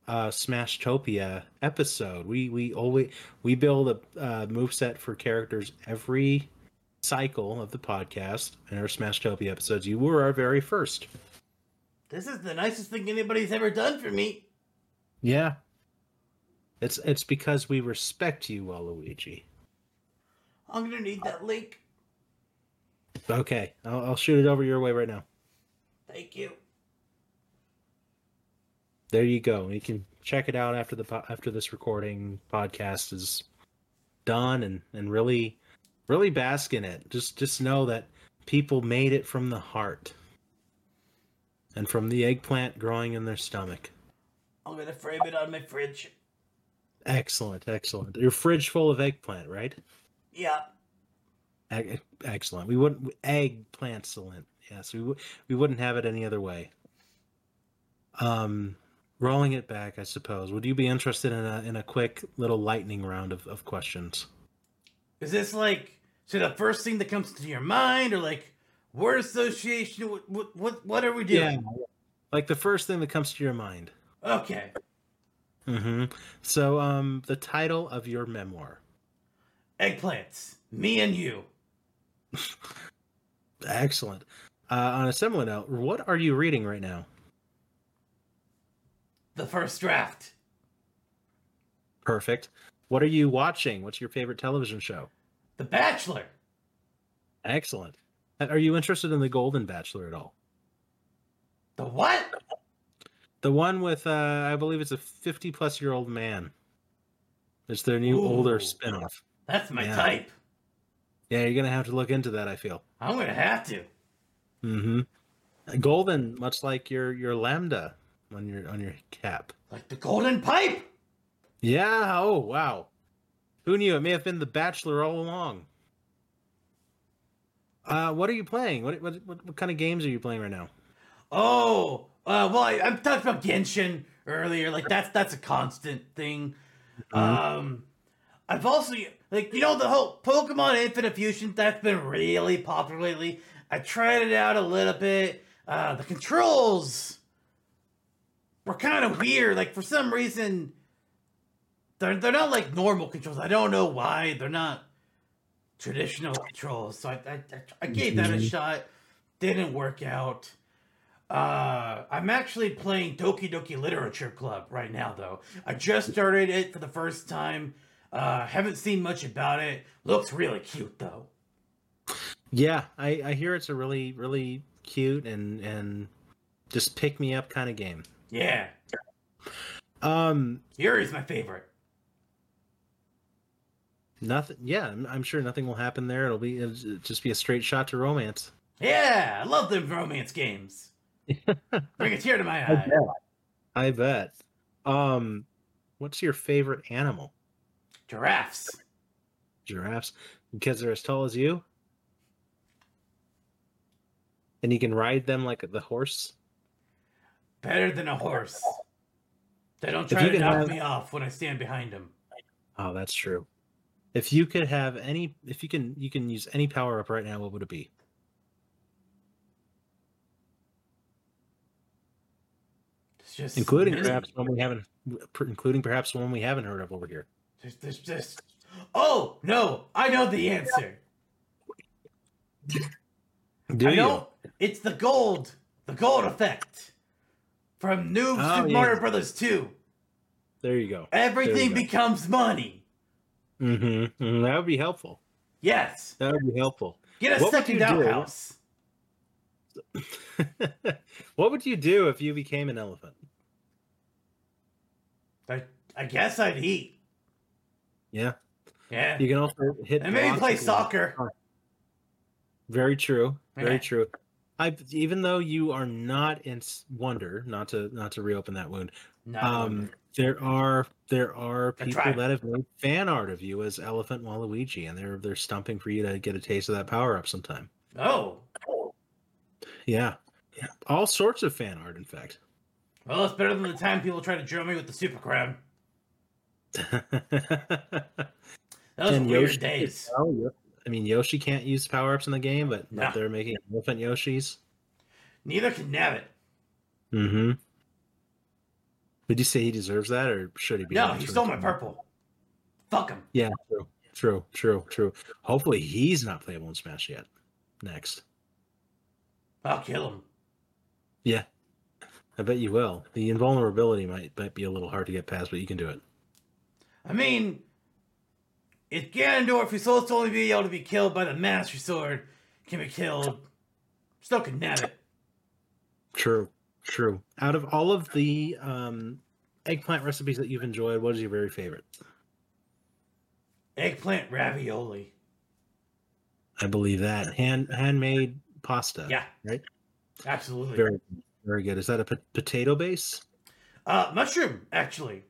uh Smashtopia episode. We we always we build a uh, move set for characters every cycle of the podcast and our Smashtopia episodes. You were our very first. This is the nicest thing anybody's ever done for me. Yeah. It's it's because we respect you, Waluigi. I'm gonna need that link. Okay, I'll, I'll shoot it over your way right now. Thank you. There you go. You can check it out after the po- after this recording podcast is done, and and really, really bask in it. Just just know that people made it from the heart, and from the eggplant growing in their stomach. I'm gonna frame it on my fridge. Excellent, excellent. Your fridge full of eggplant, right? Yeah. E- excellent. We wouldn't eggplant excellent. Yes, we w- we wouldn't have it any other way. Um, rolling it back, I suppose. Would you be interested in a in a quick little lightning round of, of questions? Is this like so the first thing that comes to your mind, or like word association? What what what, are we doing? Like the first thing that comes to your mind. Okay. Mm-hmm. So, um, the title of your memoir. Eggplants. Me and you. Excellent. Uh, on a similar note, what are you reading right now? The first draft. Perfect. What are you watching? What's your favorite television show? The Bachelor. Excellent. Are you interested in the Golden Bachelor at all? The what? The one with, uh, I believe it's a 50 plus year old man. It's their new Ooh. older spinoff. That's my Yeah. type. Yeah, you're going to have to look into that, I feel. I'm gonna have to. Mm-hmm. Golden, much like your, your lambda on your, on your cap. Like the golden pipe. Yeah. Oh, wow. Who knew? It may have been The Bachelor all along. Uh, what are you playing? What, what, what, what kind of games are you playing right now? Oh, uh, well, I, I've talked about Genshin earlier. Like that's that's a constant thing. Mhm. Um, I've also Like you know the whole Pokemon Infinite Fusion that's been really popular lately. I tried it out a little bit. Uh, the controls were kind of weird. Like for some reason, they're they're not like normal controls. I don't know why they're not traditional controls. So I I, I gave that a Mhm. shot. Didn't work out. Uh, I'm actually playing Doki Doki Literature Club right now, though. I just started it for the first time. Uh, haven't seen much about it. Looks really cute, though. Yeah, I, I hear it's a really really cute and and just pick me up kind of game. Yeah, Um, Yuri's my favorite. Nothing. Yeah, I'm, I'm sure nothing will happen there. It'll be it'll just be a straight shot to romance. Yeah, I love them romance games. Bring a tear to my eye. I bet. Um, what's your favorite animal? Giraffes. Giraffes, because they're as tall as you, and you can ride them like the horse. Better than a horse. They don't try to knock have- me off when I stand behind them. Oh, that's true. If you could have any, if you can, you can use any power up right now. What would it be? It's just Including perhaps one we haven't, including perhaps one we haven't heard of over here. There's, there's just. Oh no! I know the answer. Do I you? know it's the gold, the gold effect from New Oh, Super yeah. Mario Brothers 2. There you go. Everything go. becomes money. Mm-hmm. That would be helpful. Yes. That would be helpful. Get a What second outhouse. what would you do if you became an elephant? I, I guess I'd eat. Yeah, Yeah. you can also hit and maybe play soccer. Very true. Very Yeah. true. I even though you are not in Wonder, not to not to reopen that wound. No. Um, there are there are people tried. that have made fan art of you as Elephant Waluigi, and they're they're stumping for you to get a taste of that power up sometime. oh. Yeah, yeah. all sorts of fan art, in fact. Well, it's better than the time people try to drill me with the super crown. Those And weird Yoshi- days. Oh. I mean, Yoshi can't use power ups in the game, but, but No. they're making elephant Yoshis. Neither can Nabbit. Mm-hmm. Would you say he deserves that, or should he be? No, he stole my purple. Fuck him. Yeah, true, true, true, true. Hopefully, he's not playable in Smash yet. Next, I'll kill him. yeah, I bet you will. The invulnerability might might be a little hard to get past, but you can do it. I mean, if Ganondorf, who's supposed to only be able to be killed by the Master Sword, can be killed, still can Nabbit. True, true. Out of all of the um, eggplant recipes that you've enjoyed, what is your very favorite? Eggplant ravioli. I believe that hand handmade pasta. Yeah. right. Absolutely. Very, very good. Is that a po- potato base? Uh, mushroom, actually.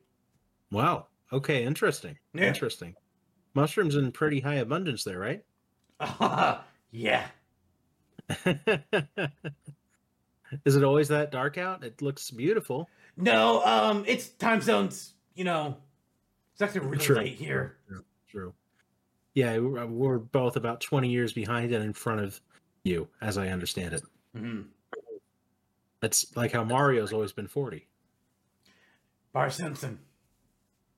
Wow. Okay, interesting. Yeah. Interesting. Mushrooms in pretty high abundance there, right? yeah. Is it always that dark out? It looks beautiful. No, um, it's time zones, you know. It's actually really True, late here. True. True. Yeah, we're we're both about 20 years behind and in front of you, as I understand it. hmm That's like how Mario's always been 40. Bart Simpson.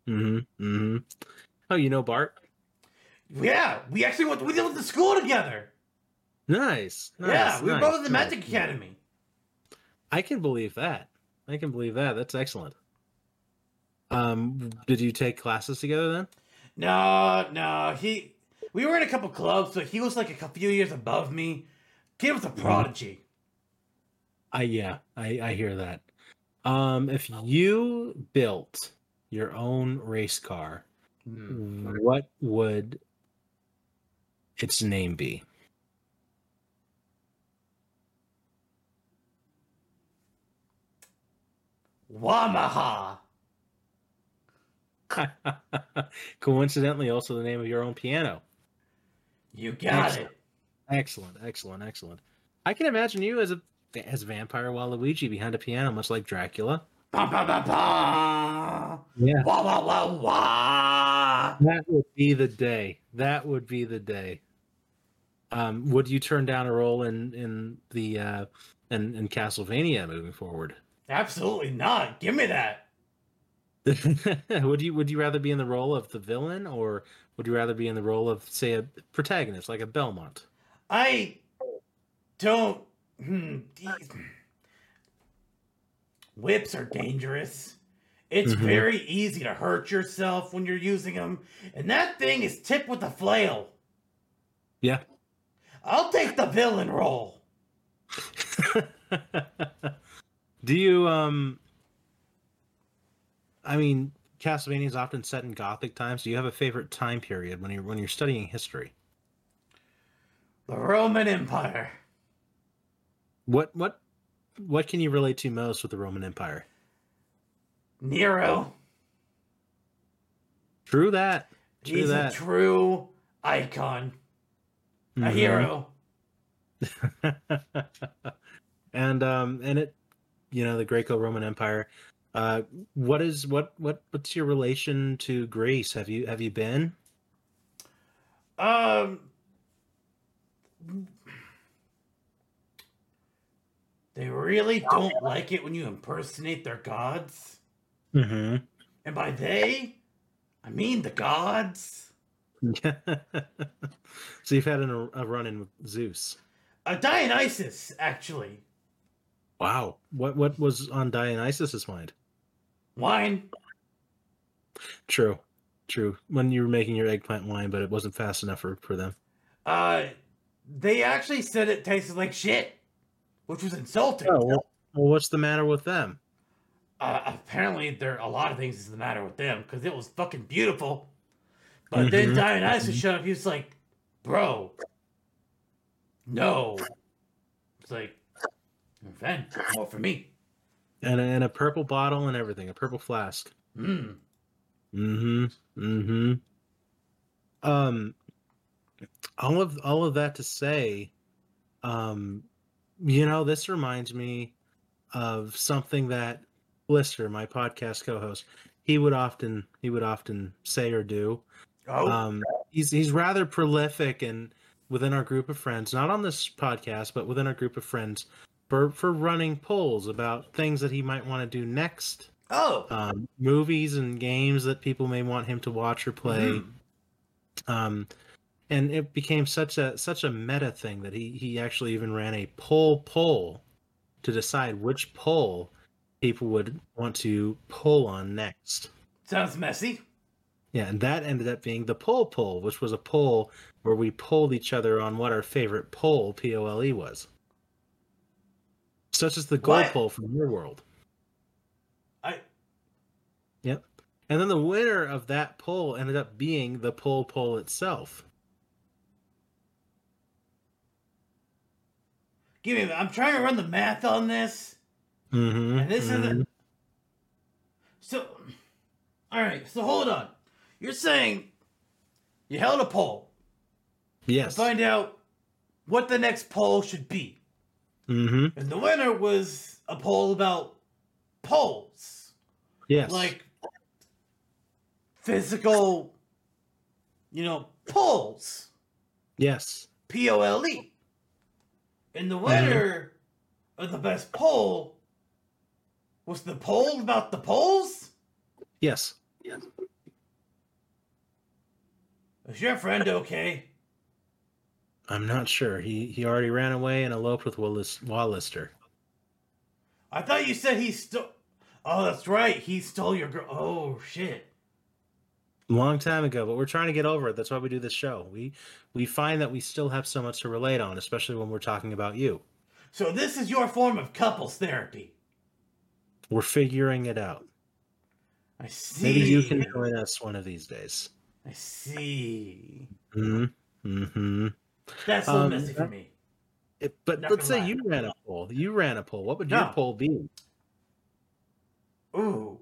Mm-hmm. Mm-hmm. Oh, you know Bart? Yeah, we actually went, we went to school together. Nice. yeah, nice, we were both at the nice. Magic Academy. I can believe that. I can believe that. That's excellent. Um, did you take classes together then? No, no, he. We were in a couple clubs, but he was like a few years above me. Kid was a Mm-hmm. prodigy. I yeah, I I hear that. Um, if you built your own race car, Hmm. what would its name be? Wamaha. Coincidentally, also the name of your own piano. You got Excellent. it. Excellent, excellent, excellent. I can imagine you as a as vampire Waluigi behind a piano, much like Dracula. Ba, ba, ba. Yeah. Wah wah wah wah. That would be the day. That would be the day. Um, would you turn down a role in in the uh, in, in Castlevania moving forward? Absolutely not. Give me that. would you would you rather be in the role of the villain or would you rather be in the role of say a protagonist like a Belmont? I don't. Hmm, whips are dangerous. It's Mhm. very easy to hurt yourself when you're using them, and that thing is tipped with a flail. Yeah. I'll take the villain role. Do you um I mean Castlevania is often set in gothic times. Do you have a favorite time period when you're when you're studying history? The Roman Empire. What what what can you relate to most with the Roman Empire? Nero. True that. True He's that. a true icon. A Mhm. hero. and um and it you know the Greco-Roman Empire. Uh what is what what what's your relation to Greece? Have you have you been? Um. They really don't like it when you impersonate their gods. Mm-hmm. And by they, I mean the gods. so you've had an, a run in with Zeus. Uh, Dionysus, actually. Wow. What what was on Dionysus's mind? Wine. True. True. When you were making your eggplant wine, but it wasn't fast enough for, for them. Uh, they actually said it tasted like shit, which was insulting. Oh, well, well what's the matter with them? Uh, apparently, there a lot of things is the matter with them because it was fucking beautiful. But then Mhm. Dionysus showed up. He was like, "Bro, no." It's like, "Then more for me." And a, and a purple bottle and everything, a purple flask. Hmm. Mm-hmm. Mm-hmm. Um all of all of that to say, um, you know, this reminds me of something that Blister, my podcast co-host, he would often he would often say or do. Oh, Um he's he's rather prolific and within our group of friends, not on this podcast, but within our group of friends, for for running polls about things that he might want to do next oh, um, movies and games that people may want him to watch or play. Mhm. Um, and it became such a such a meta thing that he he actually even ran a poll poll to decide which poll people would want to poll on next. sounds messy. Yeah, and that ended up being the poll poll, which was a poll where we polled each other on what our favorite poll P O L E was. Such as the gold What? poll from your world. I Yep. And then the winner of that poll ended up being the poll poll itself. give me. I'm trying to run the math on this. Mm-hmm. And this isn't. So, all right. So hold on. You're saying you held a poll to Yes. find out what the next poll should be, Mm-hmm. and the winner was a poll about polls, Yes. like physical, you know, polls. yes. P O L E. And the winner of the best poll was the poll about the polls? Yes. Yes. Is your friend okay? I'm not sure. He he already ran away and eloped with Willis Wallister. I thought you said he stole. Oh, that's right. He stole your girl. Oh, shit. Long time ago, but we're trying to get over it. That's why we do this show. We we find that we still have so much to relate on, especially when we're talking about you. So, this is your form of couples therapy. We're figuring it out. I see. Maybe you can join us one of these days. I see. Mm-hmm. Mm-hmm. That's a little Um, messy for me. It, but Not let's say lie. you ran a poll. You ran a poll. What would your poll be? Ooh.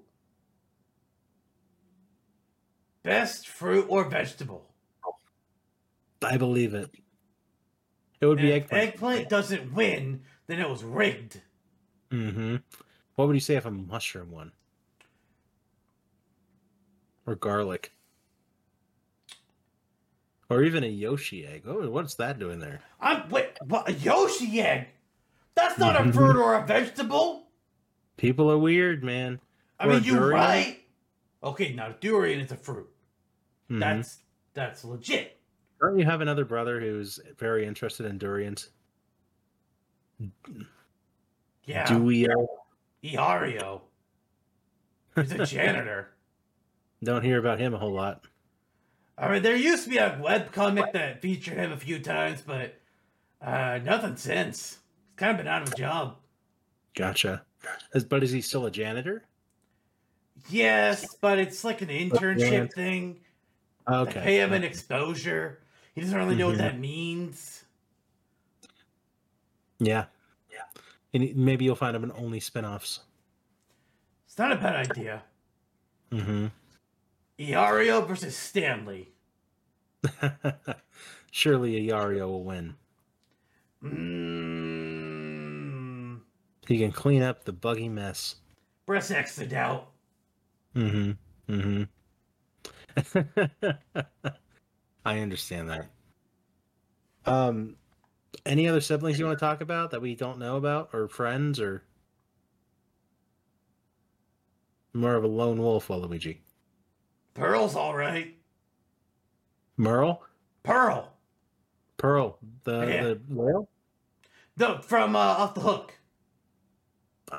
Best fruit or vegetable? I believe it. It would be If eggplant. eggplant doesn't win, then it was rigged. Mm-hmm. What would you say if a mushroom won? or garlic. Or even a Yoshi egg. Oh, what's that doing there? I'm wait, what, a Yoshi egg? That's not Mm-hmm. a fruit or a vegetable. People are weird, man. I Or mean, you durian? right? Okay, now durian is a fruit. Mhm. That's that's legit. Don't you have another brother who's very interested in durians? Yeah, Duio. Iario. He's a janitor. Don't hear about him a whole lot. I mean, there used to be a webcomic that featured him a few times, but uh, nothing since. He's kind of been out of a job. Gotcha. But is he still a janitor? Yes, but it's like an internship yeah. thing. Okay. They pay him an exposure. He doesn't really know Mhm. what that means. Yeah. Yeah. And maybe you'll find him in only spin-offs. It's not a bad idea. Mm-hmm. Iario versus Stanley. Surely Iario will win. Mmm. He can clean up the buggy mess. Press X to doubt. Mm-hmm. Mm-hmm. I understand that. Um, any other siblings you want to talk about that we don't know about, or friends, or more of a lone wolf, Waluigi? Pearl's all right. Merle, Pearl. Pearl, the Yeah. the whale. No, from uh, Off the Hook.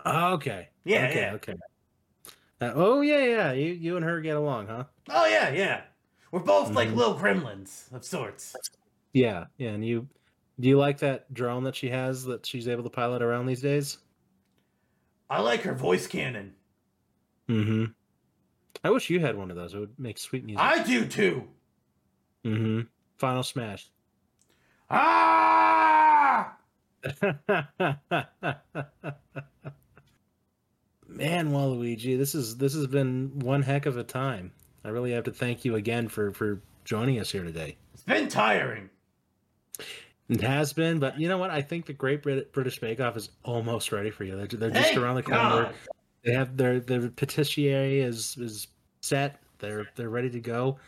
Oh, okay. Yeah, Okay. yeah. Okay. Uh, oh yeah, yeah. You you and her get along, huh? Oh yeah, yeah. We're both like Mhm. little gremlins of sorts. Yeah, yeah. And you, do you like that drone that she has that she's able to pilot around these days? I like her voice cannon. Mm-hmm. I wish you had one of those. It would make sweet music. I do too. Mm-hmm. Final Smash. Ah! Man, Waluigi, this is this has been one heck of a time. I really have to thank you again for for joining us here today. It's been tiring. It has been, but you know what? I think the Great Brit- British Bake Off is almost ready for you. They're, they're just around the corner. They have their their patisserie is is set. They're they're ready to go.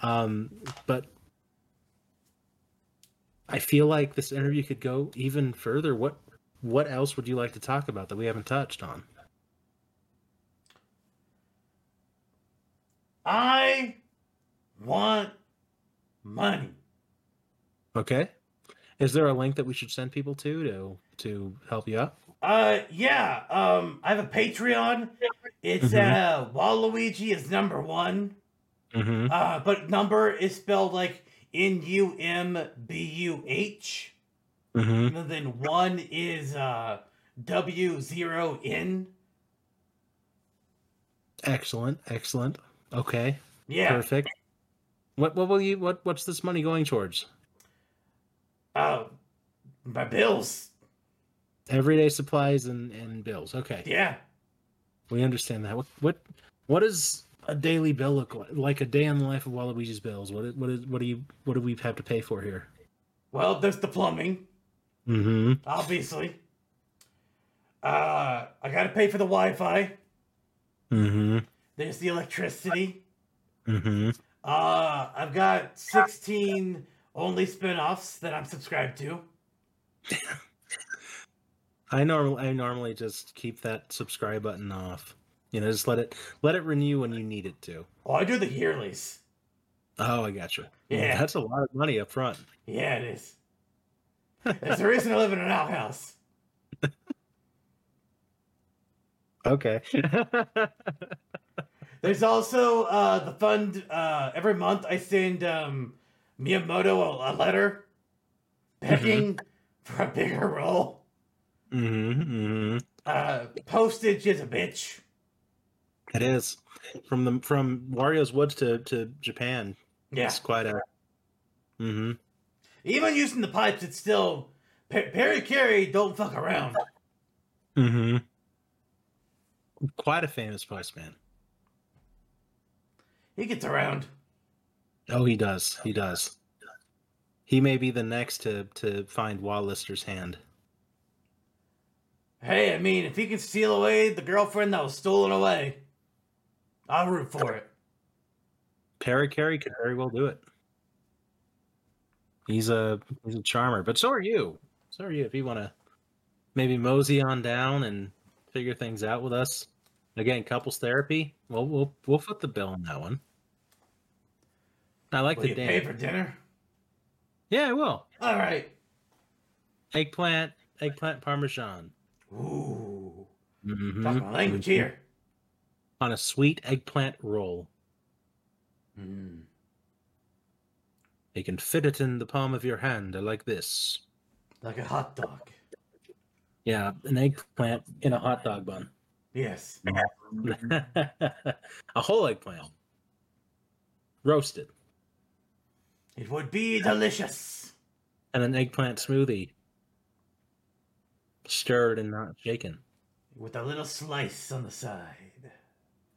Um, but I feel like this interview could go even further. What what else would you like to talk about that we haven't touched on? I want money. Okay. Is there a link that we should send people to to to help you out? Uh, yeah. Um, I have a Patreon. It's Mhm. uh, Waluigi is number one. Mm-hmm. Uh, but number is spelled like N U M B U H. Mm-hmm. And then one is uh W zero N. Excellent. Excellent. Okay. Yeah. Perfect. What what will you what what's this money going towards? Uh, my bills. Everyday supplies and, and bills. Okay. Yeah. We understand that. What what what does a daily bill look like? Like a day in the life of Waluigi's bills. What is, what is what do you what do we have to pay for here? Well, there's the plumbing, Mm-hmm. obviously. Uh, I gotta pay for the Wi-Fi. Mm-hmm. There's the electricity. Mm-hmm. Uh, I've got 16 only spin-offs that I'm subscribed to. I normally I normally just keep that subscribe button off. You know, just let it let it renew when you need it to. Oh, I do the yearlies. Oh, I got you. Yeah. that's a lot of money up front. Yeah, it is. There's a reason I live in an outhouse. Okay. There's also uh, the fund. Uh, every month I send um, Miyamoto a, a letter begging for a bigger role. Mm-hmm. Mm-hmm. Uh, postage is a bitch. It is from the from Wario's Woods to to Japan. Yeah. It's quite a. Mm-hmm. Even using the pipes, it's still. Per- Parakarry, don't fuck around. Mm-hmm. Quite a famous postman. He gets around. Oh, he does. He does. He may be the next to to find Wallister's hand. Hey, I mean, if he can steal away the girlfriend that was stolen away, I'll root for it. Parakarry could very well do it. He's a he's a charmer, but so are you. So are you. If you want to maybe mosey on down and figure things out with us, again, couples therapy. Well, we'll we'll foot the bill on that one. I like Will the you pay for dinner? Yeah, I will. All right. Eggplant, eggplant parmesan. Ooh. Mhm. Talk my language here. On a sweet eggplant roll. Mm. You can fit it in the palm of your hand like this. Like a hot dog. Yeah, an eggplant in a hot dog bun. Yes. a whole eggplant. Roasted. It would be delicious. And an eggplant smoothie. Stirred and not shaken. With a little slice on the side.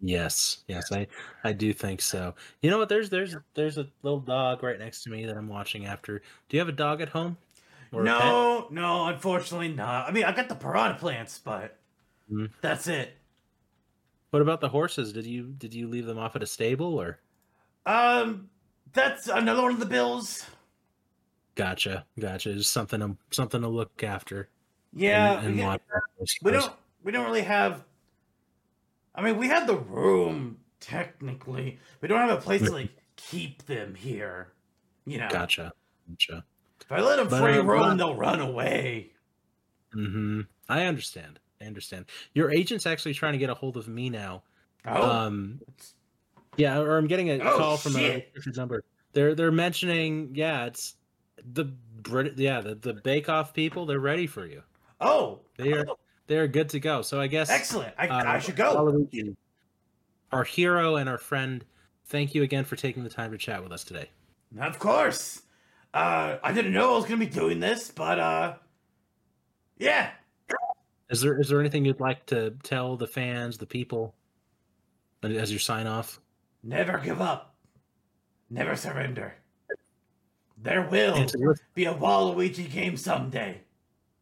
Yes, yes, I, I do think so. You know what? There's there's there's a little dog right next to me that I'm watching after. Do you have a dog at home? Or a pet? no, no, unfortunately not. I mean, I got the piranha plants, but Mhm. that's it. What about the horses? Did you did you leave them off at a stable or? Um, that's another one of the bills. Gotcha, gotcha. Just something something to look after. Yeah, and, and we. I we don't. We don't really have. I mean, we have the room technically. We don't have a place to like keep them here. You know, Gotcha, gotcha. if I let them But, free uh, roam, they'll run away. hmm I understand. I understand. Your agent's actually trying to get a hold of me now. Oh, Um, yeah, or I'm getting a Oh, call from a shit. different number. They're they're mentioning, yeah, it's the Brit, yeah, the the Bake Off people. They're ready for you. Oh, They are they are good to go. So I guess excellent. I, uh, I should go. Our hero and our friend. Thank you again for taking the time to chat with us today. Of course. Uh, I didn't know I was gonna be doing this, but uh, yeah. Is there is there anything you'd like to tell the fans, the people, as your sign off? Never give up. Never surrender. There will And to listen- be a Waluigi game someday.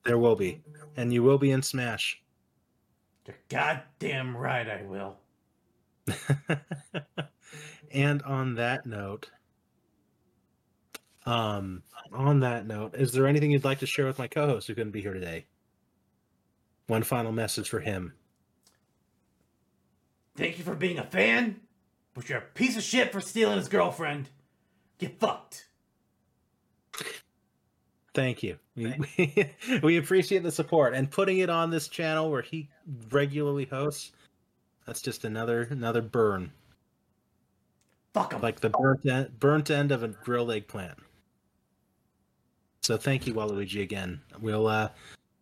There will be, and you will be in Smash. You're goddamn right I will. and on that note, um, on that note, is there anything you'd like to share with my co-host who couldn't be here today? One final message for him. Thank you for being a fan, but you're a piece of shit for stealing his girlfriend. Get fucked. Thank you. We, we appreciate the support and putting it on this channel where he regularly hosts. That's just another another burn, Fuck him. like the burnt end, burnt end of a grilled eggplant. So thank you, Waluigi, again. We'll uh,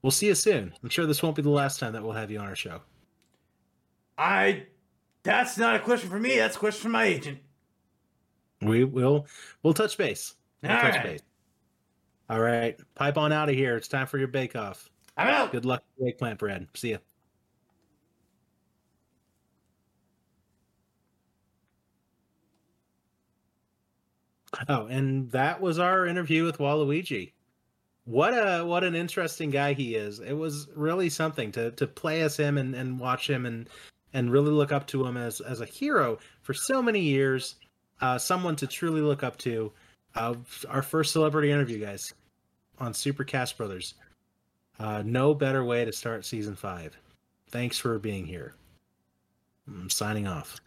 we'll see you soon. I'm sure this won't be the last time that we'll have you on our show. I. That's not a question for me. That's a question for my agent. We will we'll touch base. We'll All touch right. base. All right. Pipe on out of here. It's time for your bake off. I'm out. Good luck eggplant bread. See ya. Oh, and that was our interview with Waluigi. What a what an interesting guy he is. It was really something to to play as him and, and watch him and and really look up to him as as a hero for so many years. Uh, someone to truly look up to. Uh, our first celebrity interview, guys, on Super Cast Brothers. Uh, no better way to start season five. Thanks for being here. I'm signing off.